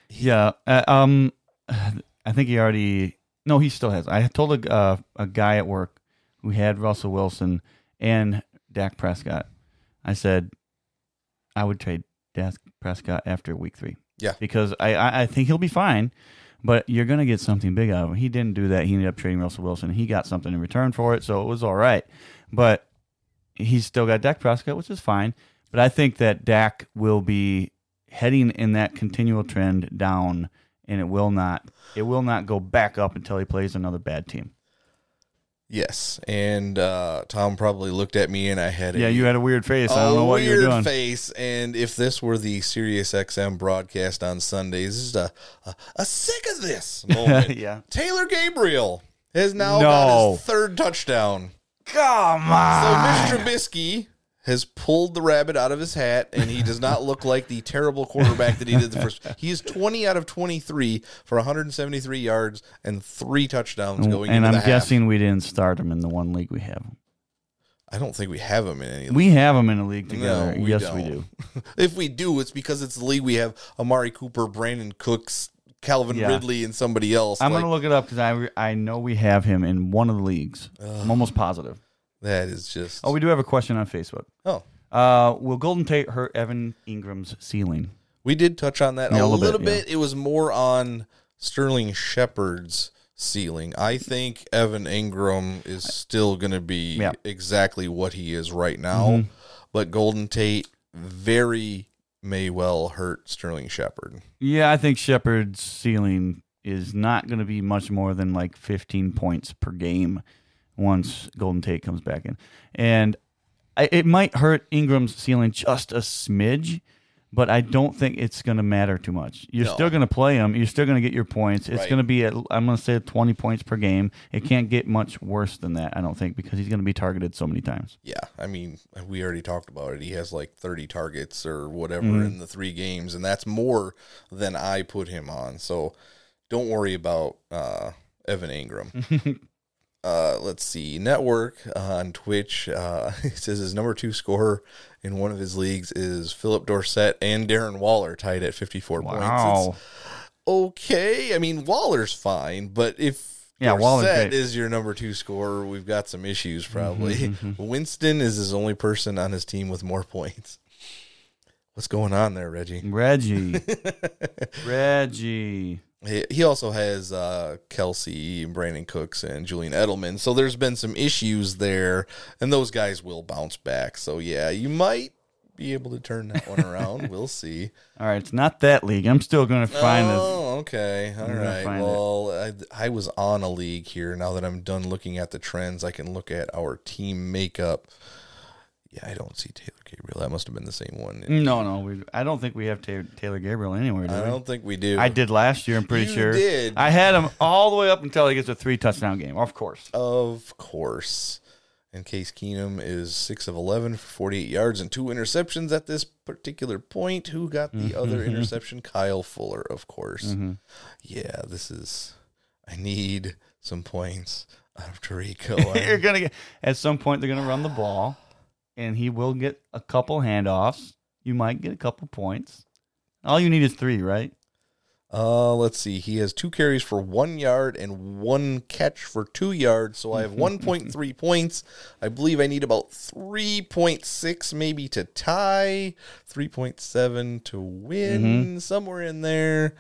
Speaker 7: Yeah. Uh, um, I think he already. No, he still has. I told a uh, a guy at work who had Russell Wilson and Dak Prescott. I said I would trade Dak Prescott after week three.
Speaker 1: Yeah.
Speaker 7: because I I, I think he'll be fine. But you're going to get something big out of him. He didn't do that. He ended up trading Russell Wilson. He got something in return for it, so it was all right. But he's still got Dak Prescott, which is fine. But I think that Dak will be heading in that continual trend down, and it will not it will not go back up until he plays another bad team.
Speaker 1: Yes. And uh, Tom probably looked at me and I had a,
Speaker 7: Yeah, you had a weird face. I don't know what you're
Speaker 1: weird
Speaker 7: doing.
Speaker 1: face. And if this were the Sirius XM broadcast on Sundays, this is a, a, a sick of this moment.
Speaker 7: Yeah.
Speaker 1: Taylor Gabriel has now
Speaker 7: No.
Speaker 1: got his third touchdown.
Speaker 7: Come on.
Speaker 1: So Mr. Trubisky has pulled the rabbit out of his hat, and he does not look like the terrible quarterback that he did the first. He is twenty out of twenty three for 173 yards and three touchdowns going
Speaker 7: and
Speaker 1: into
Speaker 7: I'm
Speaker 1: the half.
Speaker 7: guessing we didn't start him in the one league we have.
Speaker 1: I don't think we have him in any. league.
Speaker 7: We have him in a league together.
Speaker 1: No, we
Speaker 7: yes, we
Speaker 1: don't.
Speaker 7: do.
Speaker 1: if we do, it's because it's the league we have Amari Cooper, Brandin Cooks, Calvin
Speaker 7: Yeah.
Speaker 1: Ridley, and somebody else.
Speaker 7: I'm
Speaker 1: Like,
Speaker 7: gonna look it up because I I know we have him in one of the leagues. I'm almost positive.
Speaker 1: That is just.
Speaker 7: Oh, we do have a question on Facebook.
Speaker 1: Oh.
Speaker 7: Uh, will Golden Tate hurt Evan Engram's ceiling?
Speaker 1: We did touch on that
Speaker 7: Yeah,
Speaker 1: a little,
Speaker 7: little
Speaker 1: bit.
Speaker 7: bit,
Speaker 1: It was more on Sterling Shepard's ceiling. I think Evan Ingram is still going to be
Speaker 7: Yeah.
Speaker 1: exactly what he is right now,
Speaker 7: Mhm.
Speaker 1: but Golden Tate very may well hurt Sterling Shepard.
Speaker 7: Yeah, I think Shepard's ceiling is not going to be much more than like 15 points per game once Golden Tate comes back in. And I, it might hurt Engram's ceiling just a smidge, but I don't think it's going to matter too much. You're
Speaker 1: No.
Speaker 7: still going to play him. You're still going to get your points. It's
Speaker 1: Right.
Speaker 7: going to be at I'm going to say 20 points per game. It can't get much worse than that, I don't think, because he's going to be targeted so many times.
Speaker 1: Yeah, I mean, we already talked about it. He has like 30 targets or whatever
Speaker 7: Mhm.
Speaker 1: in the three games, and that's more than I put him on. So don't worry about uh, Evan Engram. uh, let's see. Network on Twitch uh, he says his number two scorer in one of his leagues is Phillip Dorsett and Darren Waller tied at 54 points.
Speaker 7: Wow.
Speaker 1: It's okay. I mean, Waller's fine, but if
Speaker 7: Yeah, great.
Speaker 1: is your number two scorer, we've got some issues probably.
Speaker 7: Mhm,
Speaker 1: Winston is his only person on his team with more points. What's going on there, Reggie?
Speaker 7: Reggie. Reggie.
Speaker 1: He, he also has uh, Kelce, Brandin Cooks, and Julian Edelman. So there's been some issues there, and those guys will bounce back. So yeah, you might be able to turn that one around. we'll see.
Speaker 7: All right, it's not that league. I'm still going to find this.
Speaker 1: Oh, okay. All right. Well, I, I was on a league here. Now that I'm done looking at the trends, I can look at our team makeup. Yeah, I don't see Taylor Gabriel. That must have been the same one.
Speaker 7: No, no, we, I don't think we have Ta- Taylor Gabriel anywhere. Do
Speaker 1: I
Speaker 7: we?
Speaker 1: don't think we do.
Speaker 7: I did last year. I'm pretty
Speaker 1: You
Speaker 7: sure.
Speaker 1: did.
Speaker 7: I had him all the way up until he gets a three touchdown game. Of course.
Speaker 1: Of course. And Case Keenum is 6 of 11 for 48 yards and two interceptions at this particular point. Who got the other interception? Kyle Fuller, of course.
Speaker 7: Mhm.
Speaker 1: Yeah, this is. I need some points out of Tarico.
Speaker 7: You're gonna get at some point. They're gonna run the ball, and he will get a couple handoffs. You might get a couple points. All you need is three, right?
Speaker 1: Uh, let's see. He has two carries for one yard and one catch for two yards. So I have 1.3 points. I believe I need about 3.6 maybe to tie, 3.7 to win, somewhere in there.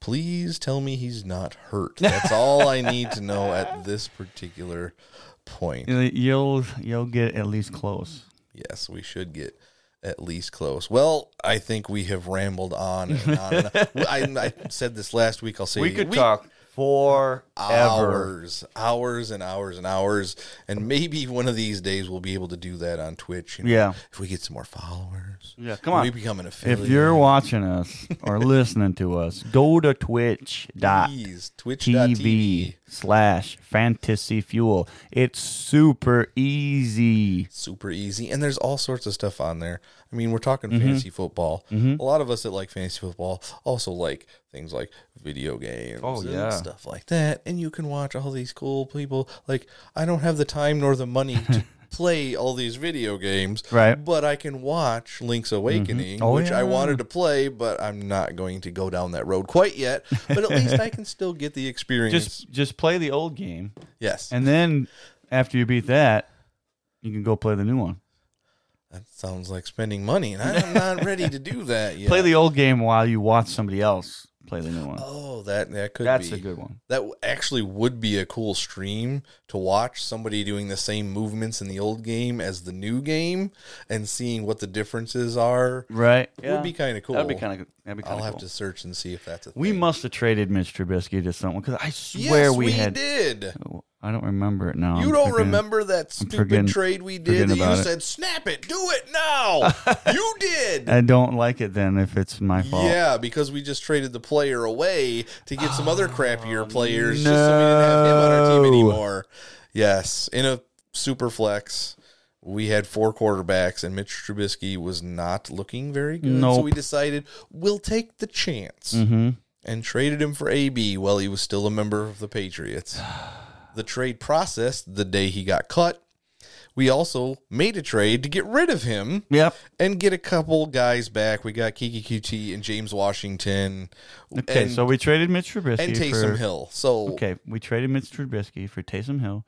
Speaker 1: Please tell me he's not hurt. That's all I need to know at this particular point.
Speaker 7: You'll you'll get at least close.
Speaker 1: Yes, we should get at least close. Well, I think we have rambled on and on. and on. I, I said this last week. I'll say
Speaker 7: we could talk forever.
Speaker 1: Hours, hours and hours and hours, and maybe one of these days we'll be able to do that on Twitch. you know,
Speaker 7: Yeah.
Speaker 1: if we get some more followers.
Speaker 7: Yeah, come on.
Speaker 1: we become an affiliate.
Speaker 7: If you're watching us or listening to us, go to Twitch dot. TV slash Fantasy Fuel. It's super easy.
Speaker 1: super easy, and there's all sorts of stuff on there. I mean, we're talking
Speaker 7: Mhm.
Speaker 1: fantasy football.
Speaker 7: Mhm.
Speaker 1: A lot of us that like fantasy football also like things like video games
Speaker 7: Oh,
Speaker 1: and
Speaker 7: yeah.
Speaker 1: stuff like that. And you can watch all these cool people. Like, I don't have the time nor the money to play all these video games,
Speaker 7: Right.
Speaker 1: But I can watch Link's Awakening, mm-hmm.
Speaker 7: Oh,
Speaker 1: which I wanted to play, but I'm not going to go down that road quite yet. But at least I can still get the experience.
Speaker 7: Just just play the old game.
Speaker 1: Yes.
Speaker 7: And then after you beat that, you can go play the new one.
Speaker 1: that sounds like spending money, and I'm not ready to do that yet.
Speaker 7: Play the old game while you watch somebody else play the new one.
Speaker 1: Oh, that that could
Speaker 7: That's
Speaker 1: be
Speaker 7: a good one.
Speaker 1: That actually would be a cool stream to watch somebody doing the same movements in the old game as the new game and seeing what the differences are.
Speaker 7: Right.
Speaker 1: It would be kind of cool.
Speaker 7: That'd be kind of that'd be kind of.
Speaker 1: I'll
Speaker 7: of
Speaker 1: have to search and see if that's a
Speaker 7: We must have traded Mitch Trubisky to someone because I swear
Speaker 1: Yes,
Speaker 7: we,
Speaker 1: we
Speaker 7: had.
Speaker 1: did.
Speaker 7: I don't remember it now.
Speaker 1: You
Speaker 7: I'm
Speaker 1: don't
Speaker 7: forgetting-
Speaker 1: remember that stupid
Speaker 7: forgetting-
Speaker 1: trade we did
Speaker 7: forgetting
Speaker 1: that you
Speaker 7: about it.
Speaker 1: said, snap it, do it now. you did.
Speaker 7: I don't like it then if it's my fault.
Speaker 1: Yeah, because we just traded the player away to get some other crappier players just so we didn't have him on our team
Speaker 7: No.
Speaker 1: anymore. Yes, in a super flex, we had four quarterbacks, and Mitch Trubisky was not looking very good. So
Speaker 7: Nope.
Speaker 1: we decided we'll take the chance
Speaker 7: Mhm.
Speaker 1: and traded him for AB while he was still a member of the Patriots. The trade process the day he got cut. we also made a trade to get rid of him.
Speaker 7: Yep.
Speaker 1: And get a couple guys back. We got Kiki QT and James Washington.
Speaker 7: Okay,
Speaker 1: and,
Speaker 7: so we traded Mitch Trubisky
Speaker 1: and Taysom
Speaker 7: for,
Speaker 1: Hill. So
Speaker 7: Okay, we traded Mitch Trubisky for Taysom Hill,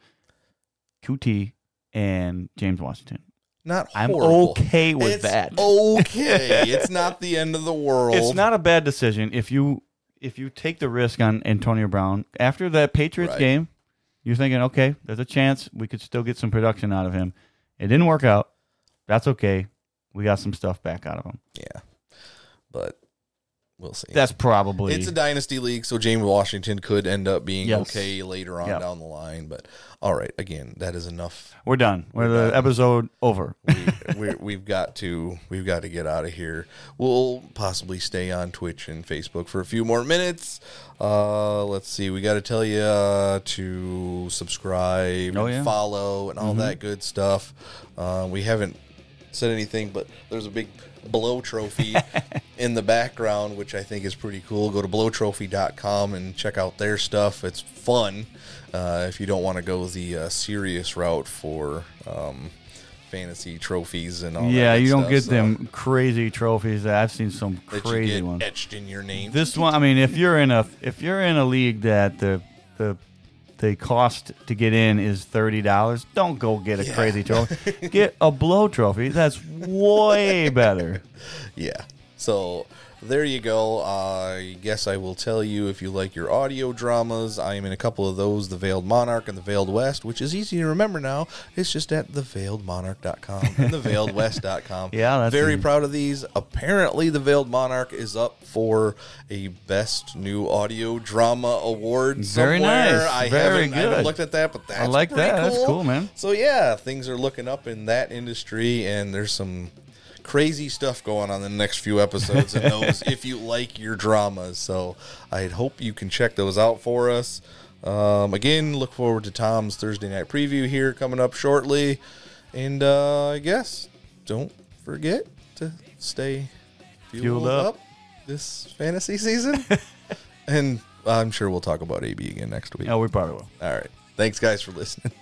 Speaker 7: QT, and James Washington.
Speaker 1: not
Speaker 7: I'm okay with
Speaker 1: It's
Speaker 7: that.
Speaker 1: Okay, it's not the end of the world.
Speaker 7: It's not a bad decision if you if you take the risk on Antonio Brown after that Patriots
Speaker 1: Right.
Speaker 7: game. You're thinking, okay, there's a chance we could still get some production out of him. It didn't work out. That's okay. We got some stuff back out of him.
Speaker 1: Yeah, but we'll see.
Speaker 7: That's probably
Speaker 1: It's a dynasty league, so James Washington could end up being
Speaker 7: Yes.
Speaker 1: okay later on
Speaker 7: Yep.
Speaker 1: down the line. But all right, again, that is enough.
Speaker 7: we're done. We're, the episode over.
Speaker 1: we, we've got to we've got to get out of here. We'll possibly stay on Twitch and Facebook for a few more minutes. Uh, let's see. We got to tell you uh, to subscribe,
Speaker 7: Oh,
Speaker 1: and
Speaker 7: yeah.
Speaker 1: follow, and all
Speaker 7: Mhm.
Speaker 1: that good stuff. Uh, we haven't said anything, but there's a big blow trophy in the background, which I think is pretty cool. Go to blowtrophy.com and check out their stuff. It's fun uh, if you don't want to go the uh, serious route for um, fantasy trophies and all
Speaker 7: yeah, you don't
Speaker 1: stuff,
Speaker 7: get
Speaker 1: so
Speaker 7: them crazy trophies. I've seen some
Speaker 1: that
Speaker 7: crazy
Speaker 1: you get
Speaker 7: ones.
Speaker 1: etched in your name.
Speaker 7: This one, I mean, if you're in a if you're in a league that the the the cost to get in is thirty dollars, don't go get a
Speaker 1: Yeah.
Speaker 7: crazy trophy. get a blow trophy. That's way better.
Speaker 1: Yeah. So there you go. I guess I will tell you if you like your audio dramas. I am in a couple of those, The Veiled Monarch and The Veiled West, which is easy to remember now. It's just at theveiledmonarch.com and theveiledwest.com.
Speaker 7: Yeah, that's
Speaker 1: very
Speaker 7: easy.
Speaker 1: proud of these. Apparently, The Veiled Monarch is up for a Best New Audio Drama Award
Speaker 7: Very
Speaker 1: somewhere.
Speaker 7: nice.
Speaker 1: I,
Speaker 7: Very
Speaker 1: haven't, I haven't looked at that, but that's
Speaker 7: I like that. That's cool, man.
Speaker 1: So yeah, things are looking up in that industry, and there's some crazy stuff going on in the next few episodes and those. if you like your dramas, so I hope you can check those out for us. Um, again, look forward to Tom's Thursday night preview here coming up shortly, and uh, I guess don't forget to stay fueled,
Speaker 7: Fueled up.
Speaker 1: up this fantasy season, and I'm sure we'll talk about AB again next week.
Speaker 7: Oh, we probably will.
Speaker 1: All right. Thanks, guys, for listening.